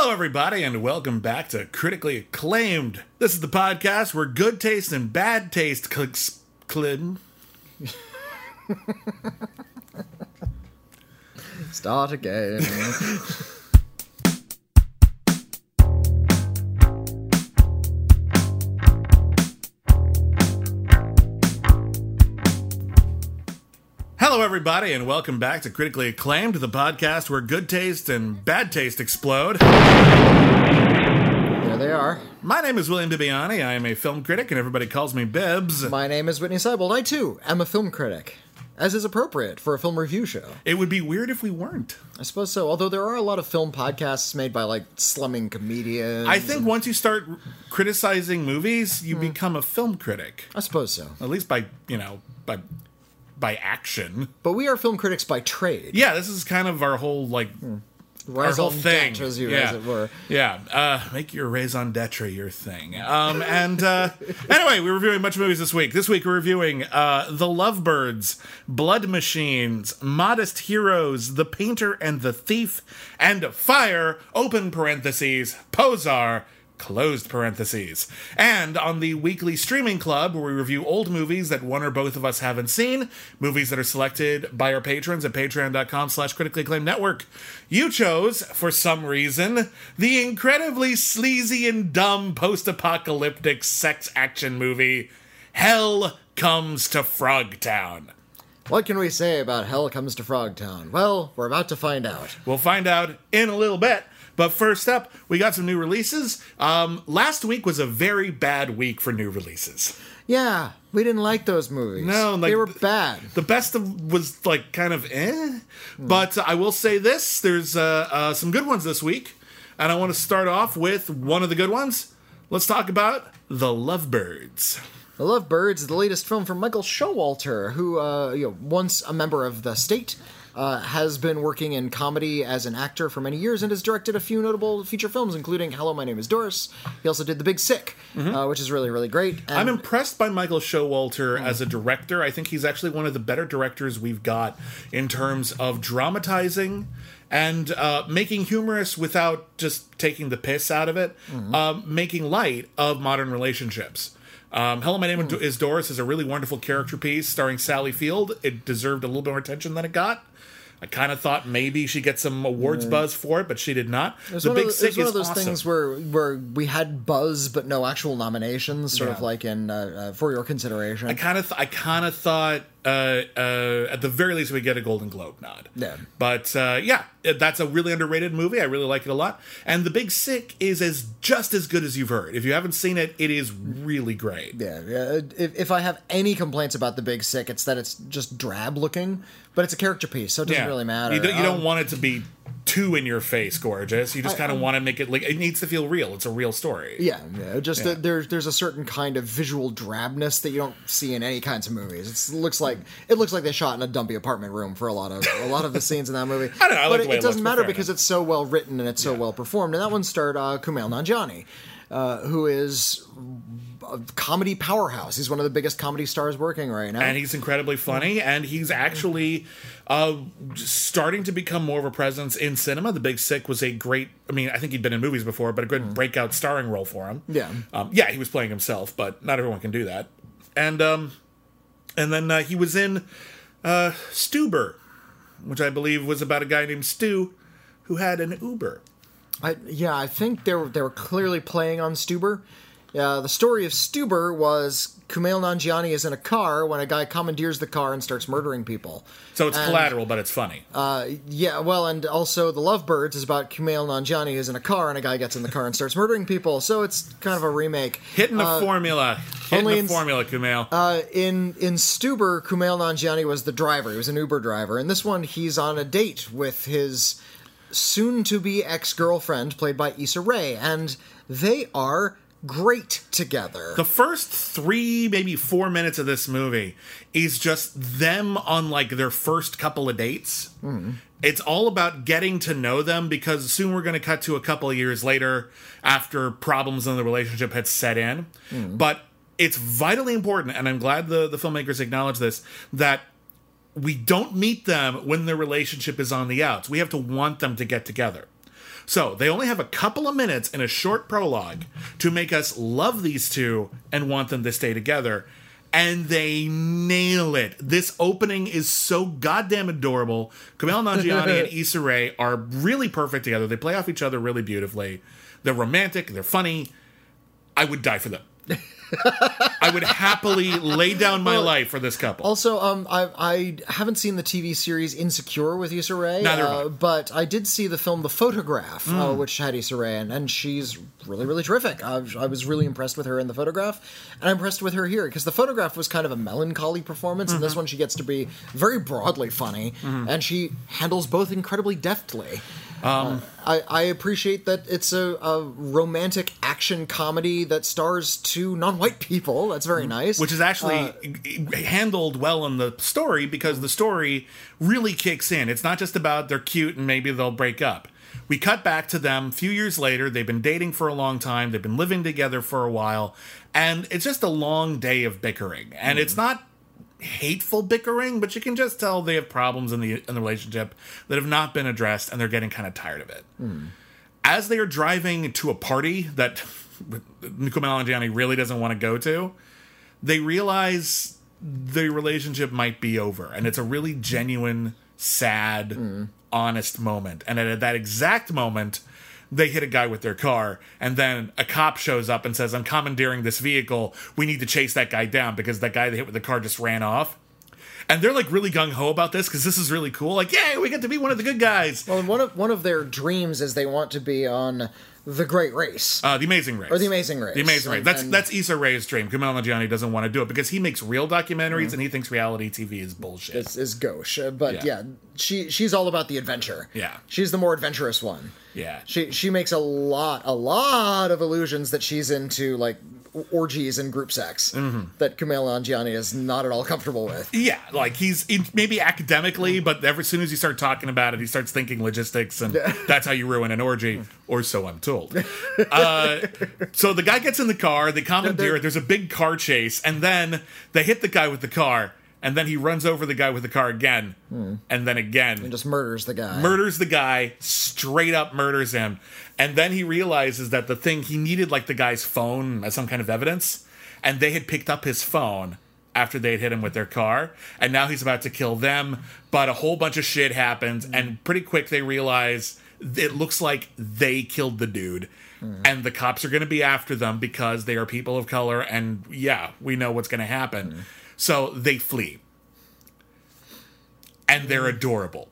Hello, everybody, and welcome back to Critically Acclaimed. This is the podcast where good taste and bad taste clicks. Start again. Hello, everybody, and welcome back to Critically Acclaimed, the podcast where good taste and bad taste explode. there they are. My name is William Bibiani. I am a film critic, and everybody calls me Bibbs. My name is Whitney Seibold. I too am a film critic, as is appropriate for a film review show. It would be weird if we weren't. I suppose so. Although there are a lot of film podcasts made by like slumming comedians. I think once you start criticizing movies, you hmm. become a film critic. I suppose so. At least by, you know, by by action. But we are film critics by trade. Yeah, this is kind of our whole like our Raison whole thing, you, yeah. as it were. Yeah, uh, make your raison d'etre your thing. Um, and uh, anyway, we're reviewing a bunch of movies this week. This week we're reviewing uh, The Lovebirds, Blood Machines, Modest Heroes, The Painter and the Thief, and Fire. Open parentheses. Posar. Closed parentheses. And on the weekly streaming club, where we review old movies that one or both of us haven't seen, movies that are selected by our patrons at patreon.com slash critically acclaimed network. You chose, for some reason, the incredibly sleazy and dumb post-apocalyptic sex action movie, Hell Comes to Frogtown. What can we say about Hell Comes to Frogtown? Well, we're about to find out. We'll find out in a little bit. But first up, we got some new releases. Um, last week was a very bad week for new releases. Yeah, we didn't like those movies. No, like- they were bad. The best of was like kind of eh. But I will say this: there's uh, uh, some good ones this week, and I want to start off with one of the good ones. Let's talk about the Lovebirds. The Lovebirds is the latest film from Michael Showalter, who, uh, you know, once a member of the state, uh, has been working in comedy as an actor for many years and has directed a few notable feature films, including Hello, My Name is Doris. He also did The Big Sick, uh, which is really, really great. And I'm impressed by Michael Showalter as a director. I think he's actually one of the better directors we've got in terms of dramatizing and uh, making humorous without just taking the piss out of it, um, making light of modern relationships. Um, Hello, My Name is Doris is a really wonderful character piece starring Sally Field. It deserved a little bit more attention than it got. I kind of thought maybe she'd get some awards buzz for it, but she did not. It was the one Big of, Sick it was one is of those awesome. things where where we had buzz but no actual nominations, sort of like in uh, uh, for your consideration. I kind of, th- I kind of thought, uh, uh, at the very least, we get a Golden Globe nod. Yeah. But uh, yeah, that's a really underrated movie. I really like it a lot. And The Big Sick is as just as good as you've heard. If you haven't seen it, it is really great. yeah, yeah. If, if I have any complaints about the Big Sick, it's that it's just drab looking, but it's a character piece, so it doesn't really matter. You don't, you don't Um, want it to be too in your face, gorgeous. You just kind of want to make it like it needs to feel real. It's a real story. Yeah, yeah. Just Yeah. There's there's a certain kind of visual drabness that you don't see in any kinds of movies. It's, it looks like it looks like they shot in a dumpy apartment room for a lot of a lot of the scenes in that movie. I don't know, I like but the it, way it it doesn't matter because it's so well written and it's so well performed. And that one starred uh, Kumail Nanjiani, uh, who is a comedy powerhouse. He's one of the biggest comedy stars working right now. and he's incredibly funny and he's actually uh, starting to become more of a presence in cinema. The big sick was a great i mean i think he'd been in movies before but a good breakout starring role for him. Yeah. um, yeah he was playing himself but not everyone can do that. And um and then uh, he was in uh stuber which i believe was about a guy named stu who had an uber. I, yeah, I think they were they were clearly playing on Stuber. Uh, the story of Stuber was Kumail Nanjiani is in a car when a guy commandeers the car and starts murdering people. so it's And- collateral but it's funny Uh, yeah, well, and also the Lovebirds is about Kumail Nanjiani is in a car and a guy gets in the car and starts murdering people. So it's kind of a remake. hitting the formula hitting only the in- formula kumail Uh, in in Stuber, Kumail Nanjiani was the driver. He was an Uber driver. In this one, he's on a date with his soon-to-be ex-girlfriend, played by Issa Rae, and they are great together. The first three, maybe four minutes of this movie is just them on like their first couple of dates. Hmm. It's all about getting to know them because soon we're going to cut to a couple of years later after problems in the relationship had set in. Hmm. But it's vitally important, and I'm glad the, the filmmakers acknowledge this, that we don't meet them when their relationship is on the outs. We have to want them to get together. So they only have a couple of minutes in a short prologue to make us love these two and want them to stay together. And they nail it. This opening is so goddamn adorable. Kumail Nanjiani and Issa Rae are really perfect together. They play off each other really beautifully. They're romantic. They're funny. I would die for them. I would happily lay down my life for this couple. Also, um, I, I haven't seen the TV series Insecure with Issa Rae, Neither have I. uh, but I did see the film The Photograph, uh, which had Issa Rae in, and she's really, really terrific. I, I was really impressed with her in The Photograph, and I'm impressed with her here because The Photograph was kind of a melancholy performance, and this one she gets to be very broadly funny, and she handles both incredibly deftly. Uh, I, I appreciate that it's a, a romantic action comedy that stars two non-white people. That's very mm-hmm. nice. which is actually uh, handled well in the story because the story really kicks in. It's not just about they're cute and maybe they'll break up. We cut back to them a few years later. They've been dating for a long time. They've been living together for a while. And it's just a long day of bickering. And mm. it's not hateful bickering, but you can just tell they have problems in the in the relationship that have not been addressed and they're getting kind of tired of it. Hmm. As they are driving to a party that Kumail Nanjiani really doesn't want to go to, they realize the relationship might be over and it's a really genuine sad hmm. honest moment. And at that exact moment they hit a guy with their car and then a cop shows up and says i'm commandeering this vehicle. We need to chase that guy down because that guy they hit with the car just ran off. And they're like really gung-ho about this because this is really cool. Like yay we get to be one of the good guys. Well, one of one of their dreams is they want to be on the Great Race. uh, the Amazing Race. Or The Amazing Race. The Amazing Race. And- That's and- that's Issa Rae's dream. Kumail Nanjiani doesn't want to do it because he makes real documentaries and he thinks reality TV is bullshit. is, is gauche, but Yeah. yeah. she she's all about the adventure. Yeah. she's the more adventurous one. yeah. She she makes a lot a lot of illusions that she's into like orgies and group sex Mm-hmm. that Kumail Nanjiani is not at all comfortable with. Yeah, like he's in, maybe academically, but ever as soon as you start talking about it, he starts thinking logistics, and that's how you ruin an orgy, or so I'm told. Uh, so the guy gets in the car, they commandeer it. There's a big car chase, and then they hit the guy with the car, and then he runs over the guy with the car again, and then again, and Just murders the guy. murders the guy, straight up murders him. And then he realizes that the thing he needed, like the guy's phone as some kind of evidence, and they had picked up his phone after they had hit him with their car, and now he's about to kill them. But a whole bunch of shit happens, and pretty quick they realize it looks like they killed the dude. Hmm. And the cops are going to be after them because they are people of color, and yeah, we know what's going to happen. Hmm. So they flee. And they're hmm. adorable.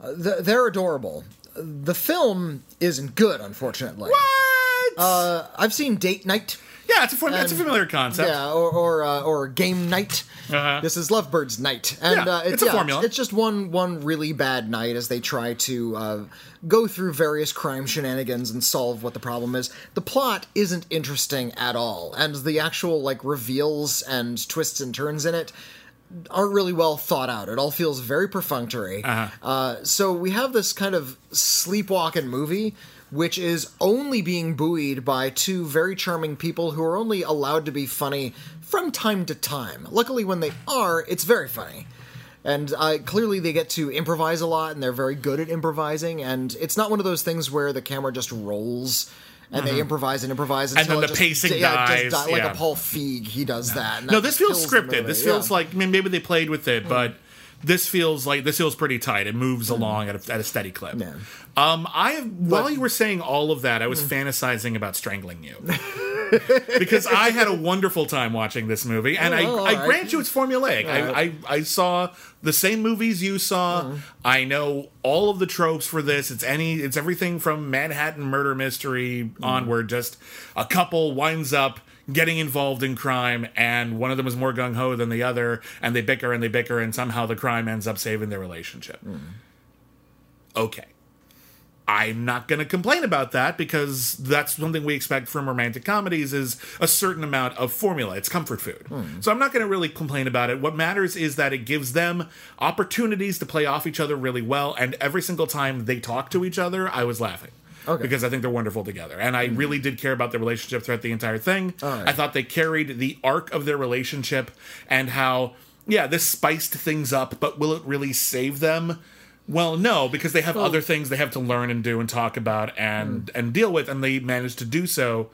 Uh, th- they're adorable. The film isn't good, unfortunately. What? Uh, I've seen Date Night. yeah, it's a, fam- it's a familiar concept. Yeah, or or, uh, or game night. Uh-huh. This is Lovebirds night, and Yeah, uh, it's, it's a yeah, formula. It's just one one really bad night as they try to uh, go through various crime shenanigans and solve what the problem is. The plot isn't interesting at all, and the actual like reveals and twists and turns in it aren't really well thought out. It all feels very perfunctory. Uh-huh. Uh, so we have this kind of sleepwalking movie, which is only being buoyed by two very charming people who are only allowed to be funny from time to time. Luckily, when they are, it's very funny. And uh, clearly, they get to improvise a lot, and they're very good at improvising. And it's not one of those things where the camera just rolls. And they improvise and improvise Mm-hmm. And until then the just- pacing yeah, dies, just die- like yeah. a Paul Feig. He does that. No, this feels scripted. This yeah. feels like I mean, maybe they played with it, but this feels like this feels pretty tight. It moves along at a, at a steady clip. Yeah. Um, I while you were saying all of that, I was fantasizing about strangling you because I had a wonderful time watching this movie, and Oh, I, I grant you it's formulaic. I, I I saw the same movies you saw. I know all of the tropes for this. It's any it's everything from Manhattan murder mystery onward. Just a couple winds up getting involved in crime, and one of them is more gung ho than the other, and they bicker and they bicker, and somehow the crime ends up saving their relationship. Hmm. Okay. I'm not going to complain about that because that's something we expect from romantic comedies is a certain amount of formula. It's comfort food. Hmm. So I'm not going to really complain about it. What matters is that it gives them opportunities to play off each other really well and every single time they talk to each other, I was laughing. Okay. Because I think they're wonderful together. And I really did care about their relationship throughout the entire thing. right. I thought they carried the arc of their relationship and how, yeah, this spiced things up, but will it really save them? Well, no, because they have other things they have to learn and do and talk about and Hmm. and deal with, and they managed to do so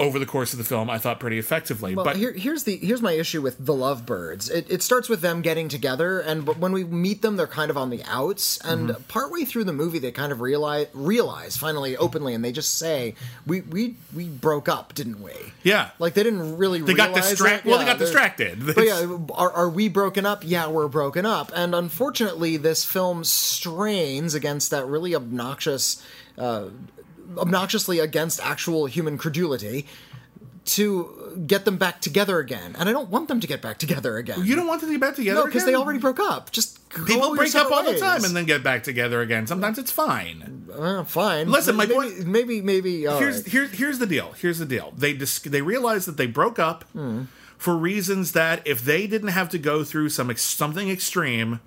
over the course of the film. I thought pretty effectively. Well, but here, here's the here's my issue with the Lovebirds. It, it starts with them getting together, and but when we meet them, they're kind of on the outs. And Mm-hmm. partway through the movie, they kind of realize realize finally openly, and they just say, "We we we broke up, didn't we?" yeah, Like they didn't really. they got distracted. Well, they Yeah, got they're- distracted. But yeah, are, are we broken up? Yeah, we're broken up. And unfortunately, this film strains against that really obnoxious, uh, obnoxiously against actual human credulity to get them back together again. And I don't want them to get back together again. you don't want them to get back together no, because they already broke up. Just People break up separate all the time and then get back together again. Sometimes it's fine. Uh, fine. Listen, my maybe, point- maybe, maybe. here's right. here, here's the deal. Here's the deal. They dis- they realized that they broke up Hmm. for reasons that if they didn't have to go through some ex- something extreme,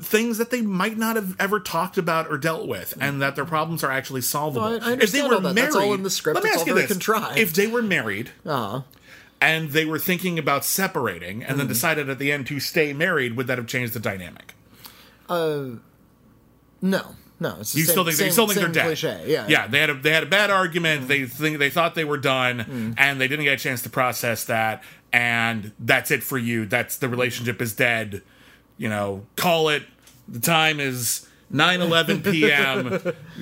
things that they might not have ever talked about or dealt with, and that their problems are actually solvable. No, I- I if they were that. married, That's all in the script. Let me ask you this: contrived. if they were married. Uh-huh. And they were thinking about separating, and then Hmm. decided at the end to stay married. Would that have changed the dynamic? Uh, No, no. It's You same, still think same, you still think they're dead? Cliche. Yeah. yeah. They had a they had a bad argument. They think they thought they were done, Hmm. and they didn't get a chance to process that. And that's it for you. That's the relationship is dead. You know, call it. The time is 9:11 p.m.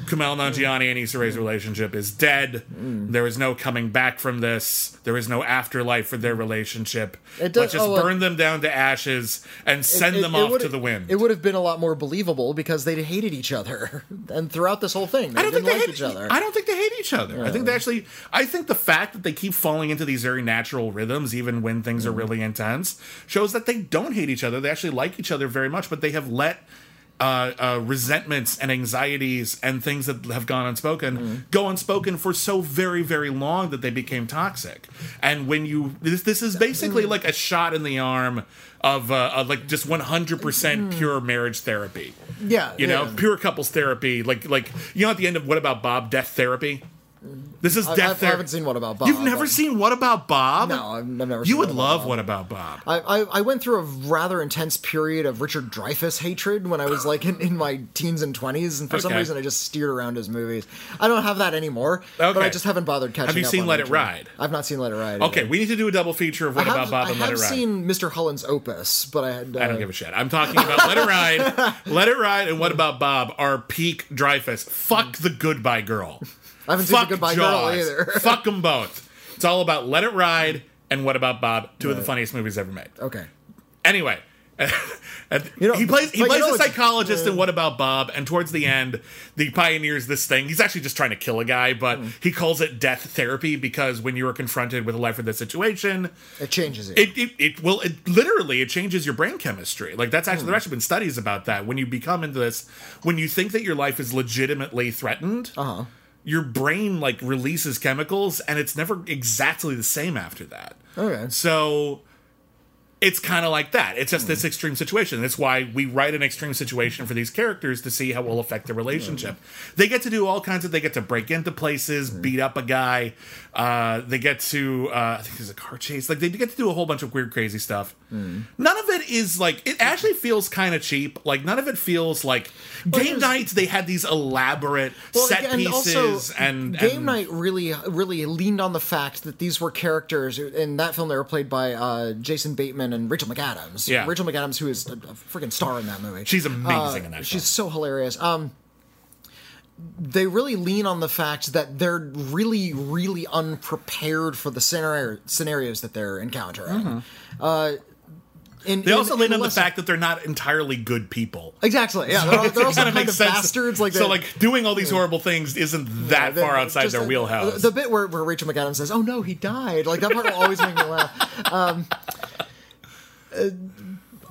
Kumail Nanjiani and Issa Rae's relationship is dead. Hmm. There is no coming back from this. There is no afterlife for their relationship. It does- Let's just oh, uh, burn them down to ashes and send It- them it off to the wind. It would have been a lot more believable because they hated each other, and throughout this whole thing, they I don't think they like hate each other. I don't think they hate each other. I think they actually. I think the fact that they keep falling into these very natural rhythms, even when things Mm-hmm. are really intense, shows that they don't hate each other. They actually like each other very much, but they have let. Uh, uh, resentments and anxieties and things that have gone unspoken Mm-hmm. go unspoken for so very very long that they became toxic. And when you this this is basically Mm-hmm. like a shot in the arm of, uh, of like just one hundred percent pure marriage therapy. Mm-hmm. yeah, You know, yeah. pure couples therapy. Like like you know at the end of What About Bob? Death therapy. This is I, death I, I haven't seen What About Bob. You've never but- seen What About Bob? No, I've, I've never. You would What love Bob. What About Bob. I, I, I went through a rather intense period of Richard Dreyfuss hatred when I was like in, in my teens and twenties, and for some reason I just steered around his movies. I don't have that anymore, but I just haven't bothered catching. Have you seen Let It. Ride? I've not seen Let It Ride. Okay, either. we need to do a double feature of What I About Bob and Let have It Ride. I've seen Mr. Holland's Opus, but I had. Uh, I don't give a shit. I'm talking about Let It Ride. Let It Ride and What About Bob are peak Dreyfuss. Fuck the Goodbye Girl. I haven't seen Fuck the Goodbye Jaws. Girl either. Fuck them both. It's all about Let It Ride and What About Bob, two of the funniest movies ever made. okay. Anyway, and You know, he plays he but you plays know a psychologist in What About Bob, and towards the end, he pioneers this thing. He's actually just trying to kill a guy, but Hmm. he calls it death therapy because when you are confronted with a life or death situation, It changes it. it it, it will it literally it changes your brain chemistry. Like that's actually Hmm. there's actually been studies about that. When you become into this, when you think that your life is legitimately threatened, uh-huh. Your brain like releases chemicals, and it's never exactly the same after that. Okay. So it's kind of like that. It's just Hmm. this extreme situation. That's why we write an extreme situation for these characters to see how it will affect their relationship. They get to do all kinds of. They get to break into places, Hmm. beat up a guy. Uh, they get to. Uh, I think there's a car chase. Like they get to do a whole bunch of weird, crazy stuff. Hmm. None of it is like. It actually feels kind of cheap. Like none of it feels like game here's- nights. They had these elaborate set and pieces also, and Game and- Night really really leaned on the fact that these were characters in that film. They were played by uh, Jason Bateman and Rachel McAdams. Yeah. Rachel McAdams, who is a, a freaking star in that movie. She's amazing Uh, in that. She's film. so hilarious. Um, they really lean on the fact that they're really, really unprepared for the scenario, scenarios that they're encountering. Uh, in, Mm-hmm. They also lean on the fact that they're not entirely good people. Exactly. Yeah, they're, they're also kind of sense. bastards. Like so, like doing all these horrible things isn't that the- far outside their the- wheelhouse. The bit where, where Rachel McAdams says, "Oh no, he died," like that part will always make me laugh. Um, uh,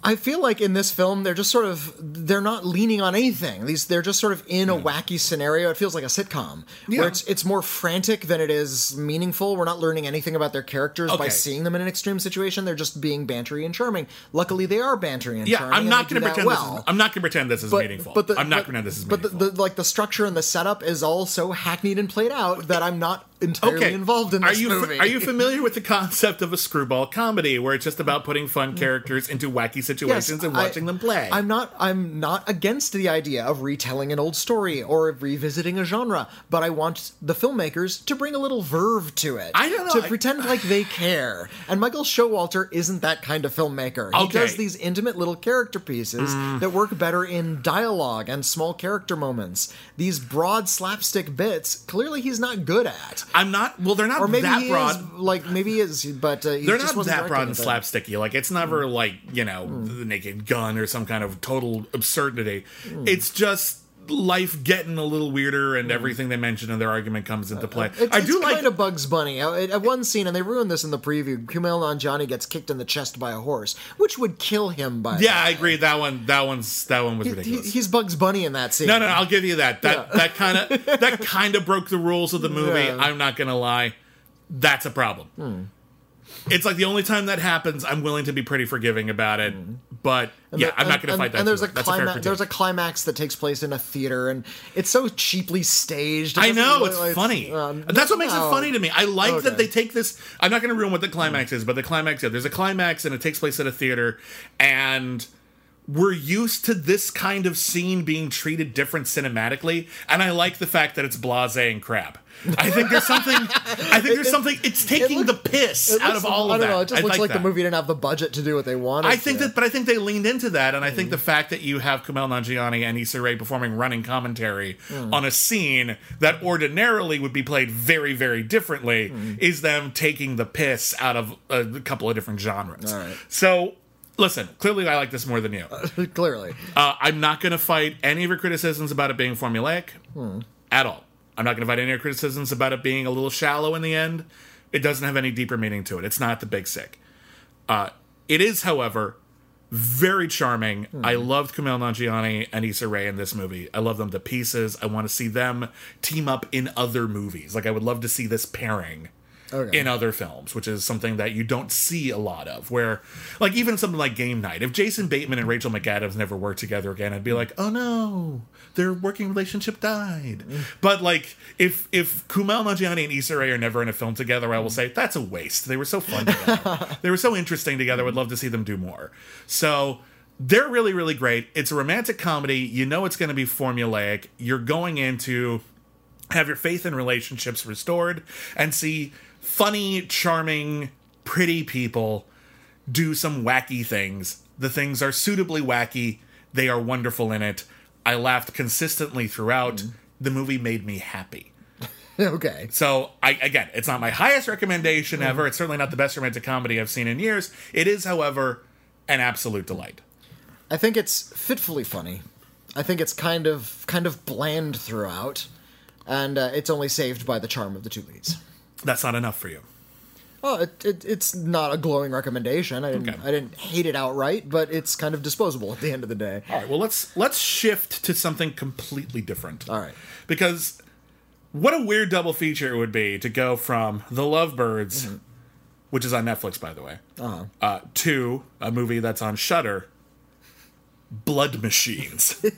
I feel like in this film they're just sort of they're not leaning on anything. These they're just sort of in a wacky scenario. It feels like a sitcom Yeah. where it's it's more frantic than it is meaningful. We're not learning anything about their characters by seeing them in an extreme situation. They're just being bantery and charming. Luckily, they are bantery and yeah, charming. I'm not going to pretend well this is. I'm not going to pretend this is meaningful. I'm not but- going to pretend this is but meaningful. the, the, like the structure and the setup is all so hackneyed and played out that I'm not entirely involved in this are you movie. are you familiar with the concept of a screwball comedy where it's just about putting fun mm. characters into wacky situations and I- watching them play? I'm not I'm not against the idea of retelling an old story or revisiting a genre, but I want the filmmakers to bring a little verve to it. I don't know, To I- pretend like they care. And Michael Showalter isn't that kind of filmmaker. He does these intimate little character pieces mm. that work better in dialogue and small character moments. These broad slapstick bits, clearly he's not good at. I'm not. Well, they're not Or maybe that broad. is, like maybe is, but uh, he they're just not that broad and it. slapsticky. Like it's never Hmm. like you know the naked gun or some kind of total absurdity. Hmm. It's just life getting a little weirder, and everything they mention in their argument comes into play. Uh, It's, I do it's like. kind of Bugs Bunny. At one scene, and they ruined this in the preview. Kumail Nanjiani gets kicked in the chest by a horse, which would kill him. By yeah, I agree. That one. That one's. That one was He- ridiculous. he's Bugs Bunny in that scene. no, no, no, I'll give you that. That Yeah. that kind of that kind of broke the rules of the movie. Yeah. I'm not gonna lie. That's a problem. Hmm. It's like the only time that happens, I'm willing to be pretty forgiving about it. But yeah, there- I'm not and- going to fight that. And there's a climax. There's a climax that takes place in a theater, and it's so cheaply staged. I know look it's like- funny. um, That's what makes no. it funny to me. I like Okay. that they take this. I'm not going to ruin what the climax is, but the climax. Yeah, there's a climax and it takes place at a theater, and we're used to this kind of scene being treated different cinematically, and I like the fact that it's blasé and crap. I think there's something. I think there's something. It's taking looks- the piss It out of all I of don't that. know. It just I looks like, that. the movie didn't have the budget to do what they wanted. I think to. that, but I think they leaned into that, and I think the fact that you have Kumail Nanjiani and Issa Rae performing running commentary Hmm. on a scene that ordinarily would be played very, very differently Hmm. is them taking the piss out of a couple of different genres. Right. So, listen, clearly I like this more than you. clearly. Uh, I'm not going to fight any of your criticisms about it being formulaic Hmm. at all. I'm not going to fight any of your criticisms about it being a little shallow in the end. It doesn't have any deeper meaning to it. It's not the big sick. Uh, it is, however, very charming. I loved Kumail Nanjiani and Issa Rae in this movie. I love them to pieces. I want to see them team up in other movies. Like I would love to see this pairing Okay. in other films, which is something that you don't see a lot of. Where, like, even something like Game Night, if Jason Bateman and Rachel McAdams never worked together again, I'd be like, oh no, their working relationship died. But like, if if Kumail Nanjiani and Issa Rae are never in a film together, I will say that's a waste. They were so fun together. they were so interesting together. I would love to see them do more. So. They're really, really great. It's a romantic comedy. You know it's going to be formulaic. You're going into have your faith in relationships restored and see funny, charming, pretty people do some wacky things. The things are suitably wacky. They are wonderful in it. I laughed consistently throughout. The movie made me happy. okay. So, I again, it's not my highest recommendation ever. It's certainly not the best romantic comedy I've seen in years. It is, however, an absolute delight. I think it's fitfully funny. I think it's kind of kind of bland throughout, and uh, it's only saved by the charm of the two leads. That's not enough for you. Oh, it, it, it's not a glowing recommendation. I didn't Okay. I didn't hate it outright, but it's kind of disposable at the end of the day. All right, well let's let's shift to something completely different. All right. Because what a weird double feature it would be to go from The Lovebirds, which is on Netflix by the way, Uh-huh. uh, to a movie that's on Shudder, Blood Machines.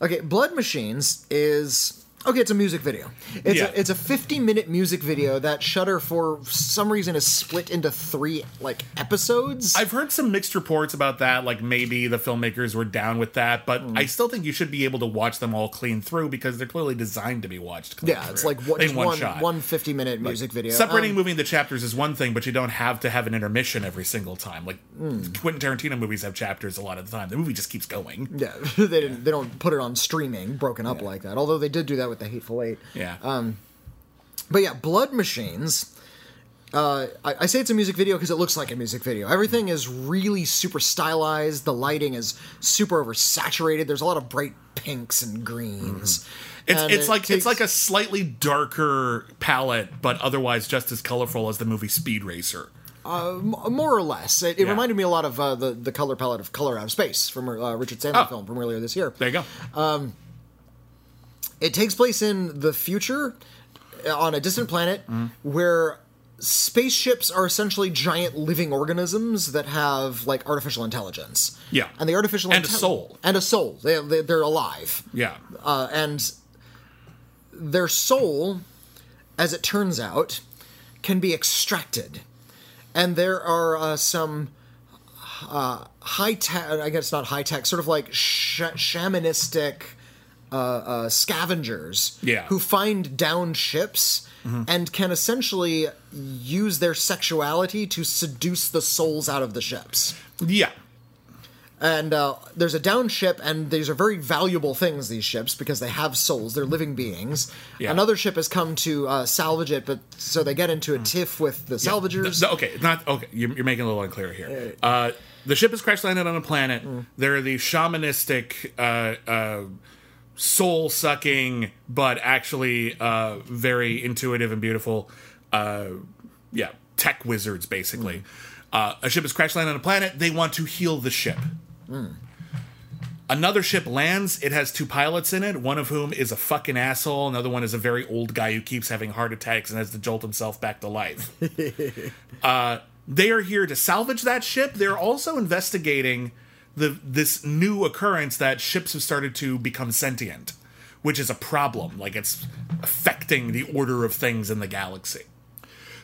Okay, Blood Machines is okay. It's a music video. It's Yeah. a, it's a 50 minute music video that Shudder for some reason is split into three like episodes. I've heard some mixed reports about that, like maybe the filmmakers were down with that, but Hmm. I still think you should be able to watch them all clean through because they're clearly designed to be watched clean yeah, it's like just one, one, shot. one 50 minute music video. Separating Um, movie into chapters is one thing, but you don't have to have an intermission every single time. Like Hmm. Quentin Tarantino movies have chapters a lot of the time. The movie just keeps going. Yeah, they didn't. They don't put it on streaming, broken up like that. Although they did do that with the Hateful Eight. Yeah. Um, but yeah, Blood Machines. Uh, I, I say it's a music video because it looks like a music video. Everything is really super stylized. The lighting is super oversaturated. There's a lot of bright pinks and greens. It's And it's it like takes- it's like a slightly darker palette, but otherwise just as colorful as the movie Speed Racer. m- more or less. It, it Yeah. reminded me a lot of uh, the the color palette of Color Out of Space from uh, Richard Stanley Oh. film from earlier this year. There you go. It takes place in the future uh, on a distant planet where spaceships are essentially giant living organisms that have like artificial intelligence. Yeah. and the artificial And a soul. and a soul. They, they they're alive. yeah. uh, and their soul, as it turns out, can be extracted, and there are uh, some uh, high tech. I guess not high tech, sort of like sh- shamanistic uh, uh, scavengers Yeah. who find downed ships and can essentially use their sexuality to seduce the souls out of the ships. Yeah. And uh, there's a down ship, and these are very valuable things. These ships because they have souls; they're living beings. Yeah. Another ship has come to uh, salvage it, but so they get into a tiff with the salvagers. No, okay, not okay. You're, you're making it a little unclear here. Uh, the ship is crash landed on a planet. Mm. There are these shamanistic, uh, uh, soul sucking, but actually uh, very intuitive and beautiful, uh, yeah, tech wizards basically. Uh, a ship is crash landed on a planet. They want to heal the ship. Another ship lands. It has two pilots in it, one of whom is a fucking asshole. Another one is a very old guy who keeps having heart attacks and has to jolt himself back to life. uh, they are here to salvage that ship. They're also investigating the this new occurrence that ships have started to become sentient, which is a problem. Like it's affecting the order of things in the galaxy.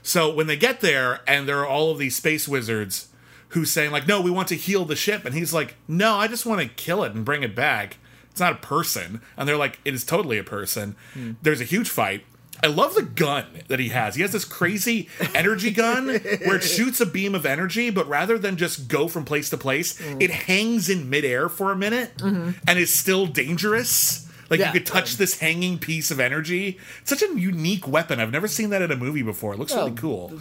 So when they get there and there are all of these space wizards who's saying like, "No, we want to heal the ship," and he's like, "No, I just want to kill it and bring it back. It's not a person." And they're like, "It is totally a person." Hmm. There's a huge fight. I love the gun that he has. He has this crazy energy gun where it shoots a beam of energy, but rather than just go from place to place, mm. it hangs in midair for a minute mm-hmm. and is still dangerous. Like Yeah. you could touch this hanging piece of energy. It's such a unique weapon. I've never seen that in a movie before. It looks really cool.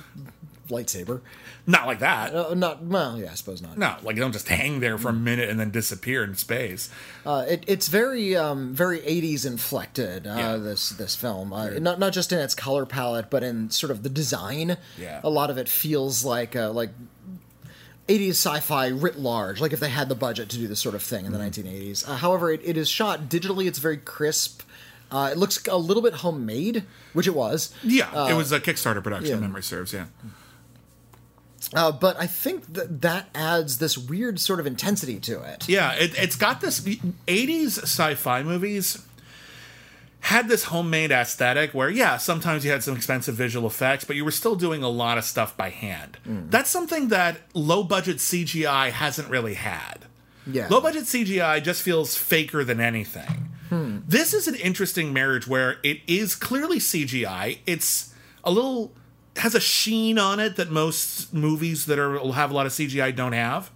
Lightsaber. Not like that. Uh, not well, yeah, I suppose not. No, like you don't just hang there for a minute and then disappear in space. Uh, it, it's very, um, very '80s inflected. Uh, Yeah. This this film, uh, not not just in its color palette, but in sort of the design. Yeah. a lot of it feels like uh, like '80s sci-fi writ large. Like if they had the budget to do this sort of thing in the Mm-hmm. 1980s. Uh, however, it, it is shot digitally. It's very crisp. Uh, it looks a little bit homemade, which it was. Yeah, it was a Kickstarter production. yeah. Memory serves. Yeah, Uh, but I think that that adds this weird sort of intensity to it. yeah. It, it's got this '80s sci-fi movies had this homemade aesthetic where yeah sometimes you had some expensive visual effects but you were still doing a lot of stuff by hand that's something that low budget cgi hasn't really had Yeah. low budget cgi just feels faker than anything this is an interesting marriage where it is clearly cgi it's a little has a sheen on it that most movies that are have a lot of cgi don't have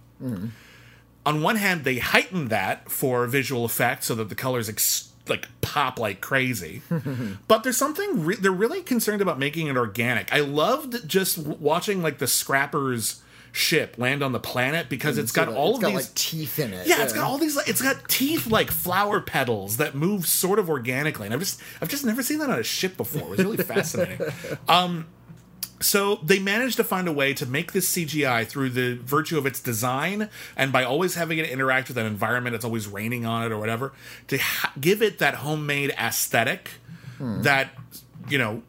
on one hand, they heighten that for visual effects so that the colors ex- like pop like crazy. but there's something re- they're really concerned about making it organic. I loved just w- watching like the scrappers ship land on the planet because it's got all it's of got these like teeth in it. yeah, it's got all these. It's got teeth like flower petals that move sort of organically, and I've just I've just never seen that on a ship before. It was really fascinating. Um, so they managed to find a way to make this CGI through the virtue of its design, and by always having it interact with an environment, it's always raining on it or whatever, to ha- give it that homemade aesthetic that you know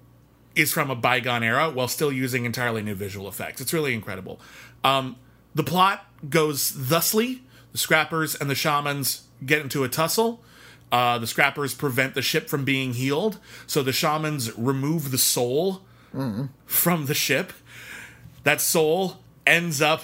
is from a bygone era while still using entirely new visual effects. It's really incredible. Um, the plot goes thusly: the scrappers and the shamans get into a tussle. Uh, the scrappers prevent the ship from being healed, so the shamans remove the soul from the ship. That soul ends up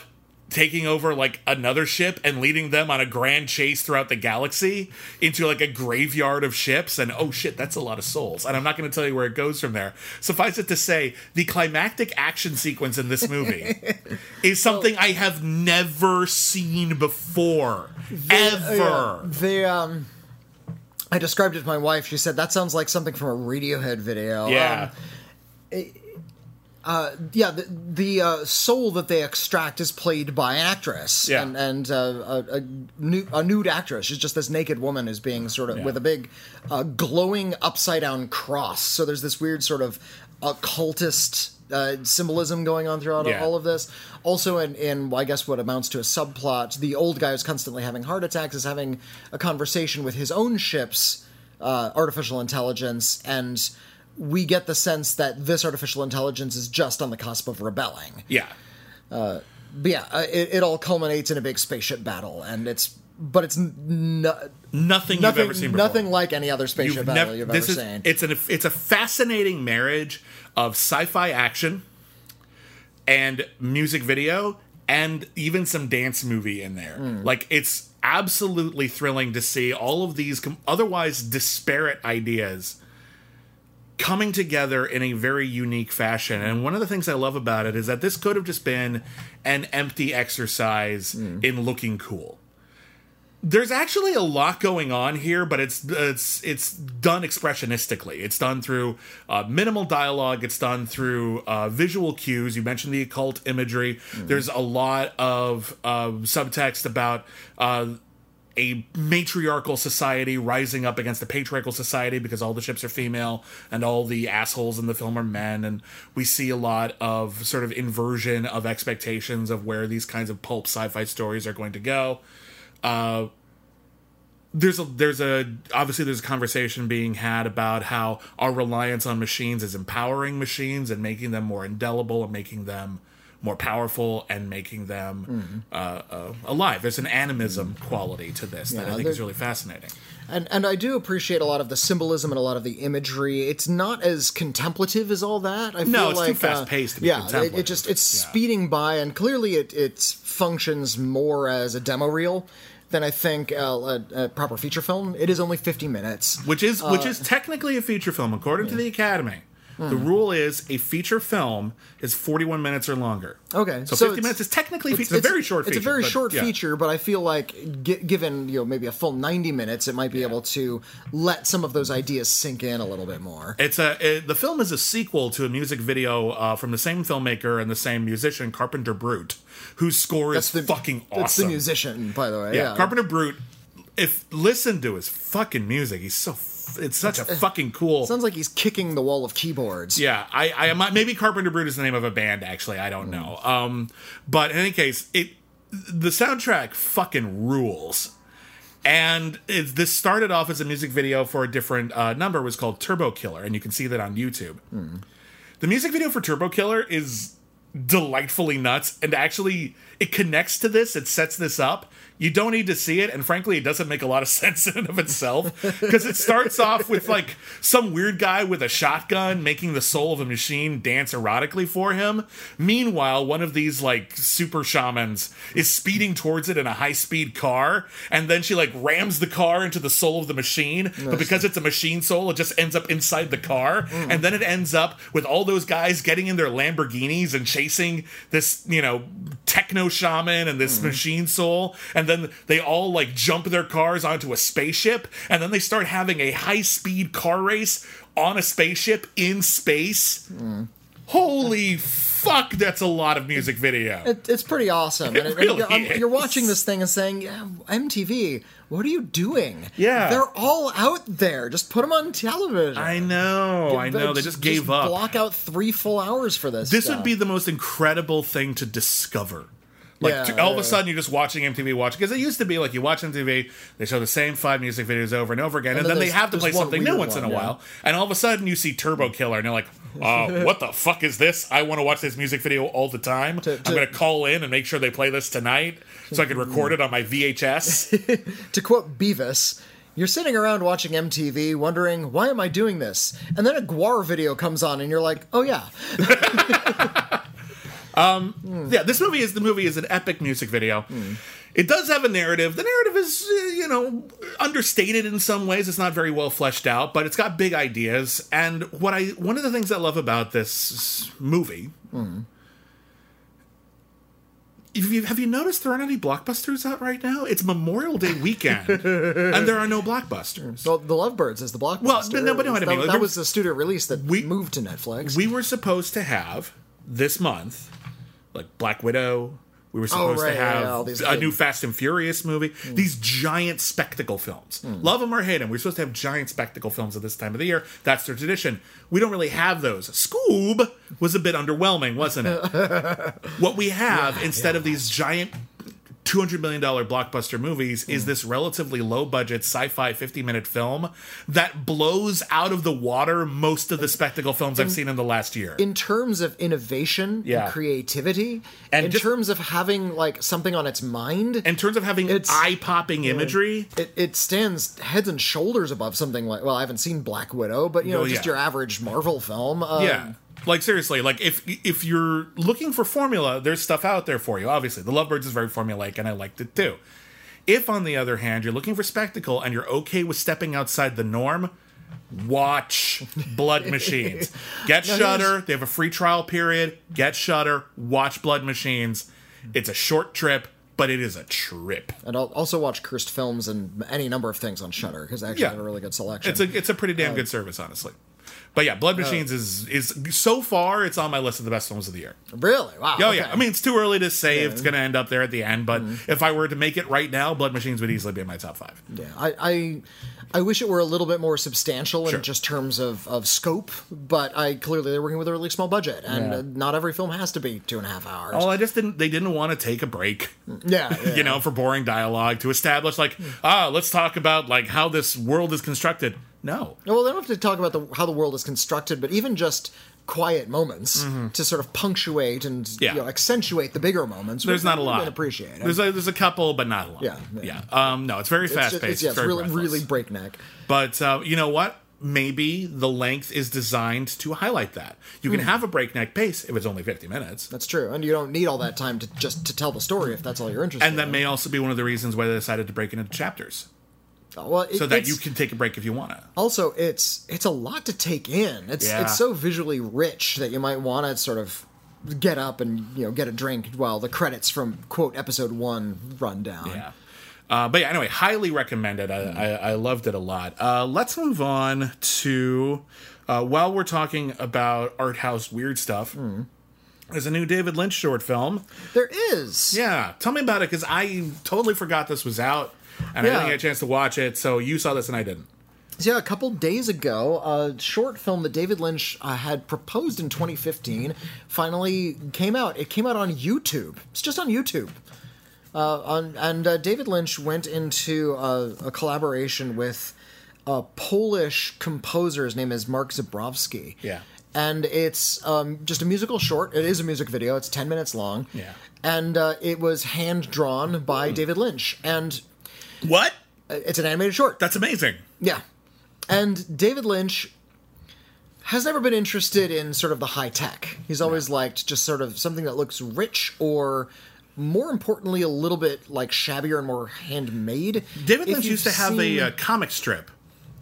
taking over like another ship and leading them on a grand chase throughout the galaxy into like a graveyard of ships and oh shit that's a lot of souls and i'm not going to tell you where it goes from there suffice it to say the climactic action sequence in this movie is something i have never seen before ever The um, I described it to my wife. She said that sounds like something from a Radiohead video. yeah Um, yeah. The, the uh, soul that they extract is played by an actress. Yeah. And and uh, a, a, nu- a nude actress. She's just this naked woman who's being sort of Yeah. with a big uh, glowing upside down cross. So there's this weird sort of occultist. Uh, symbolism going on throughout Yeah. all of this. Also, in, in I guess what amounts to a subplot, the old guy who's constantly having heart attacks is having a conversation with his own ship's uh, artificial intelligence, and we get the sense that this artificial intelligence is just on the cusp of rebelling. yeah But yeah, uh, it, it all culminates in a big spaceship battle, and it's but it's no, Nothing, you've ever seen before. nothing like any other spaceship You've battle nev- you've ever is seen. it's an it's a fascinating marriage of sci-fi action and music video and even some dance movie in there. Hmm. Like it's absolutely thrilling to see all of these com- otherwise disparate ideas coming together in a very unique fashion. And one of the things I love about it is that this could have just been an empty exercise Hmm. in looking cool there's actually a lot going on here, but it's it's it's done expressionistically. It's done through uh, minimal dialogue. It's done through uh, visual cues. You mentioned the occult imagery. There's a lot of uh, subtext about. A matriarchal society rising up against a patriarchal society because all the ships are female and all the assholes in the film are men. And we see a lot of sort of inversion of expectations of where these kinds of pulp sci-fi stories are going to go. Uh, there's a there's a obviously there's a conversation being had about how our reliance on machines is empowering machines and making them more indelible and making them more powerful and making them uh, uh, alive. There's an animism quality to this that I think is really fascinating. And and I do appreciate a lot of the symbolism and a lot of the imagery. It's not as contemplative as all that. I feel No, it's too like, uh, fast-paced to be yeah, it, contemplative. it just it's Yeah. speeding by, and clearly it it functions more as a demo reel than I think uh, a, a proper feature film. It is only fifty minutes. Which is Uh, which is technically a feature film according to the Academy. The rule is a feature film is 41 minutes or longer. Okay, so, so 50 minutes is technically a feature. It's, a very short. It's feature, a very but, short yeah. feature, but I feel like gi- given you know maybe a full ninety minutes, it might be able to let some of those ideas sink in a little bit more. It's a it, the film is a sequel to a music video uh, from the same filmmaker and the same musician Carpenter Brut, whose score is fucking awesome. That's the musician, by the way. yeah, Yeah, Carpenter Brut. If listen to his fucking music, he's so it's such a fucking cool. Sounds like he's kicking the wall of keyboards. Yeah, I, I am maybe Carpenter Brut is the name of a band. Actually, I don't know. Um, but in any case, it the soundtrack fucking rules. And it, this started off as a music video for a different uh, number. It was called Turbo Killer, and you can see that on YouTube. The music video for Turbo Killer is delightfully nuts, and actually, it connects to this. It sets this up. You don't need to see it, and frankly, it doesn't make a lot of sense in and of itself because it starts off with like some weird guy with a shotgun making the soul of a machine dance erotically for him. Meanwhile, one of these like super shamans is speeding towards it in a high speed car, and then she like rams the car into the soul of the machine. But because it's a machine soul, it just ends up inside the car, mm. and then it ends up with all those guys getting in their Lamborghinis and chasing this, you know, techno shaman and this mm. machine soul, and then they all like jump their cars onto a spaceship, and then they start having a high speed car race on a spaceship in space. Holy fuck, that's a lot of music video. It, it's pretty awesome. It and really you're, um, is. you're watching this thing and saying, yeah, MTV, what are you doing? Yeah. They're all out there. Just put them on television. I know, I know. They just gave up. Block out three full hours for this. This stuff. would be the most incredible thing to discover. Like Yeah, to- all of a sudden, you're just watching MTV watching because it used to be like you watch MTV, they show the same five music videos over and over again, and, then then, they have to play something new once in a yeah. while, and all of a sudden you see Turbo Killer, and you're like, uh, "What the fuck is this? I want to watch this music video all the time. To- I'm going to call in and make sure they play this tonight, so I can record it on my VHS." to quote Beavis, you're sitting around watching MTV wondering, why am I doing this? And then a GWAR video comes on and you're like, oh yeah. Yeah, this movie is the movie is an epic music video. It does have a narrative. The narrative is, uh, you know, understated in some ways. It's not very well fleshed out, but it's got big ideas. And what I one of the things I love about this movie. If you, have you noticed there aren't any blockbusters out right now? It's Memorial Day weekend, and there are no blockbusters. Well, The Lovebirds is the blockbuster. Well, no, but no, what I that, mean, that there- was the studio release that We- moved to Netflix. We were supposed to have this month, like Black Widow. We were supposed right, to have yeah, a big- new Fast and Furious movie. These giant spectacle films. Love them or hate them. We're supposed to have giant spectacle films at this time of the year. That's their tradition. We don't really have those. Scoob was a bit underwhelming, wasn't it? what we have instead of these giant 200 million dollar blockbuster movies is this relatively low budget sci-fi 50 minute film that blows out of the water most of the spectacle films I've seen in the last year. in terms of innovation Yeah. and creativity, And in just- terms of having like something on its mind, in terms of having It's- eye-popping imagery, it, it stands heads and shoulders above something like well, I haven't seen Black Widow, but you know, Oh, just yeah. your average Marvel film. Um, yeah. Like seriously, like if if you're looking for formula, there's stuff out there for you. Obviously, The Lovebirds is very formulaic, and I liked it too. If, on the other hand, you're looking for spectacle and you're okay with stepping outside the norm, watch Blood Machines. Get No, Shudder. They have a free trial period. Get Shudder. Watch Blood Machines. It's a short trip, but it is a trip. And I'll also watch cursed films and any number of things on Shudder because they actually Yeah. have a really good selection. It's a it's a pretty damn uh, good service, honestly. But yeah, Blood Machines is is so far it's on my list of the best films of the year. really wow. Oh okay. yeah, I mean it's too early to say if it's going to end up there at the end, but if I were to make it right now, Blood Machines would easily be in my top five. Yeah, I, I I wish it were a little bit more substantial Sure. in just terms of, of scope, but I clearly they're working with a really small budget, and Yeah. not every film has to be two and a half hours. Oh, I just didn't. They didn't want to take a break, yeah, yeah. you know, for boring dialogue to establish like, ah, let's talk about like how this world is constructed. No, Well, they don't have to talk about the, how the world is constructed, but even just quiet moments to sort of punctuate and Mm-hmm. Yeah. you know, accentuate the bigger moments. there's not a lot. can appreciate it. There's a, there's a couple, but not a lot. Yeah, yeah. yeah. Um, no, it's very fast paced. it's, yeah, it's very really breathless. really breakneck. But uh, you know what? Maybe the length is designed to highlight that. You can have a breakneck pace if it's only 50 minutes. That's true, and you don't need all that time to just to tell the story if that's all you're interested. In. And that in. may also be one of the reasons why they decided to break it into chapters. Well, it, So that you can take a break if you want to. also it's it's a lot to take in it's Yeah. it's so visually rich that you might want to sort of get up and you know get a drink while the credits from quote episode one run down Yeah. Uh, but yeah, anyway, highly recommended. I, I, I loved it a lot. Uh, let's move on to uh, while we're talking about art house weird stuff. There's a new David Lynch short film. there is Yeah, tell me about it because I totally forgot this was out, and I Yeah. didn't get a chance to watch it. So you saw this and I didn't. So, yeah, a couple days ago, a short film that David Lynch uh, had proposed in 2015 finally came out. It came out on YouTube. It's just on YouTube. Uh, on, and uh, David Lynch went into a, a collaboration with a Polish composer. His name is Mark Zebrowski. Yeah. And it's um, just a musical short. It is a music video. It's 10 minutes long. Yeah. And uh, it was hand drawn by David Lynch. And What? it's an animated short. That's amazing. Yeah. And David Lynch has never been interested in sort of the high tech. He's always liked just sort of something that looks rich or more importantly a little bit like shabbier and more handmade. David If Lynch used to have seen- a uh, comic strip.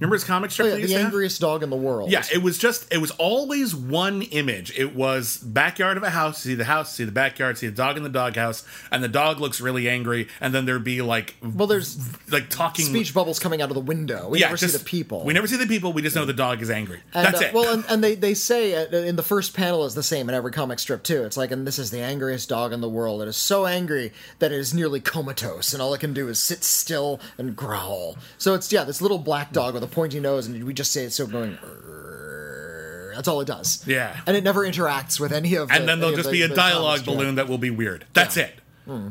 Remember his comic strip? oh, yeah, the have? angriest dog in the world. Yeah, it was just it was always one image. It was backyard of a house, see the house, see the backyard, see the dog in the doghouse, and the dog looks really angry, and then there'd be like Well, there's like talking speech bubbles coming out of the window. We Yeah, never just- see the people. We never see the people. We just know the dog is angry. And, That's uh, it. Well, and, and they, they say uh, in the first panel is the same in every comic strip too. It's like, and this is the angriest dog in the world. It is so angry that it is nearly comatose, and all it can do is sit still and growl. So it's yeah, this little black dog with a pointy nose, and we just say it's so going. That's all it does. Yeah. and it never interacts with any of. and then there'll just the- be a dialogue balloon that will be weird. That's it.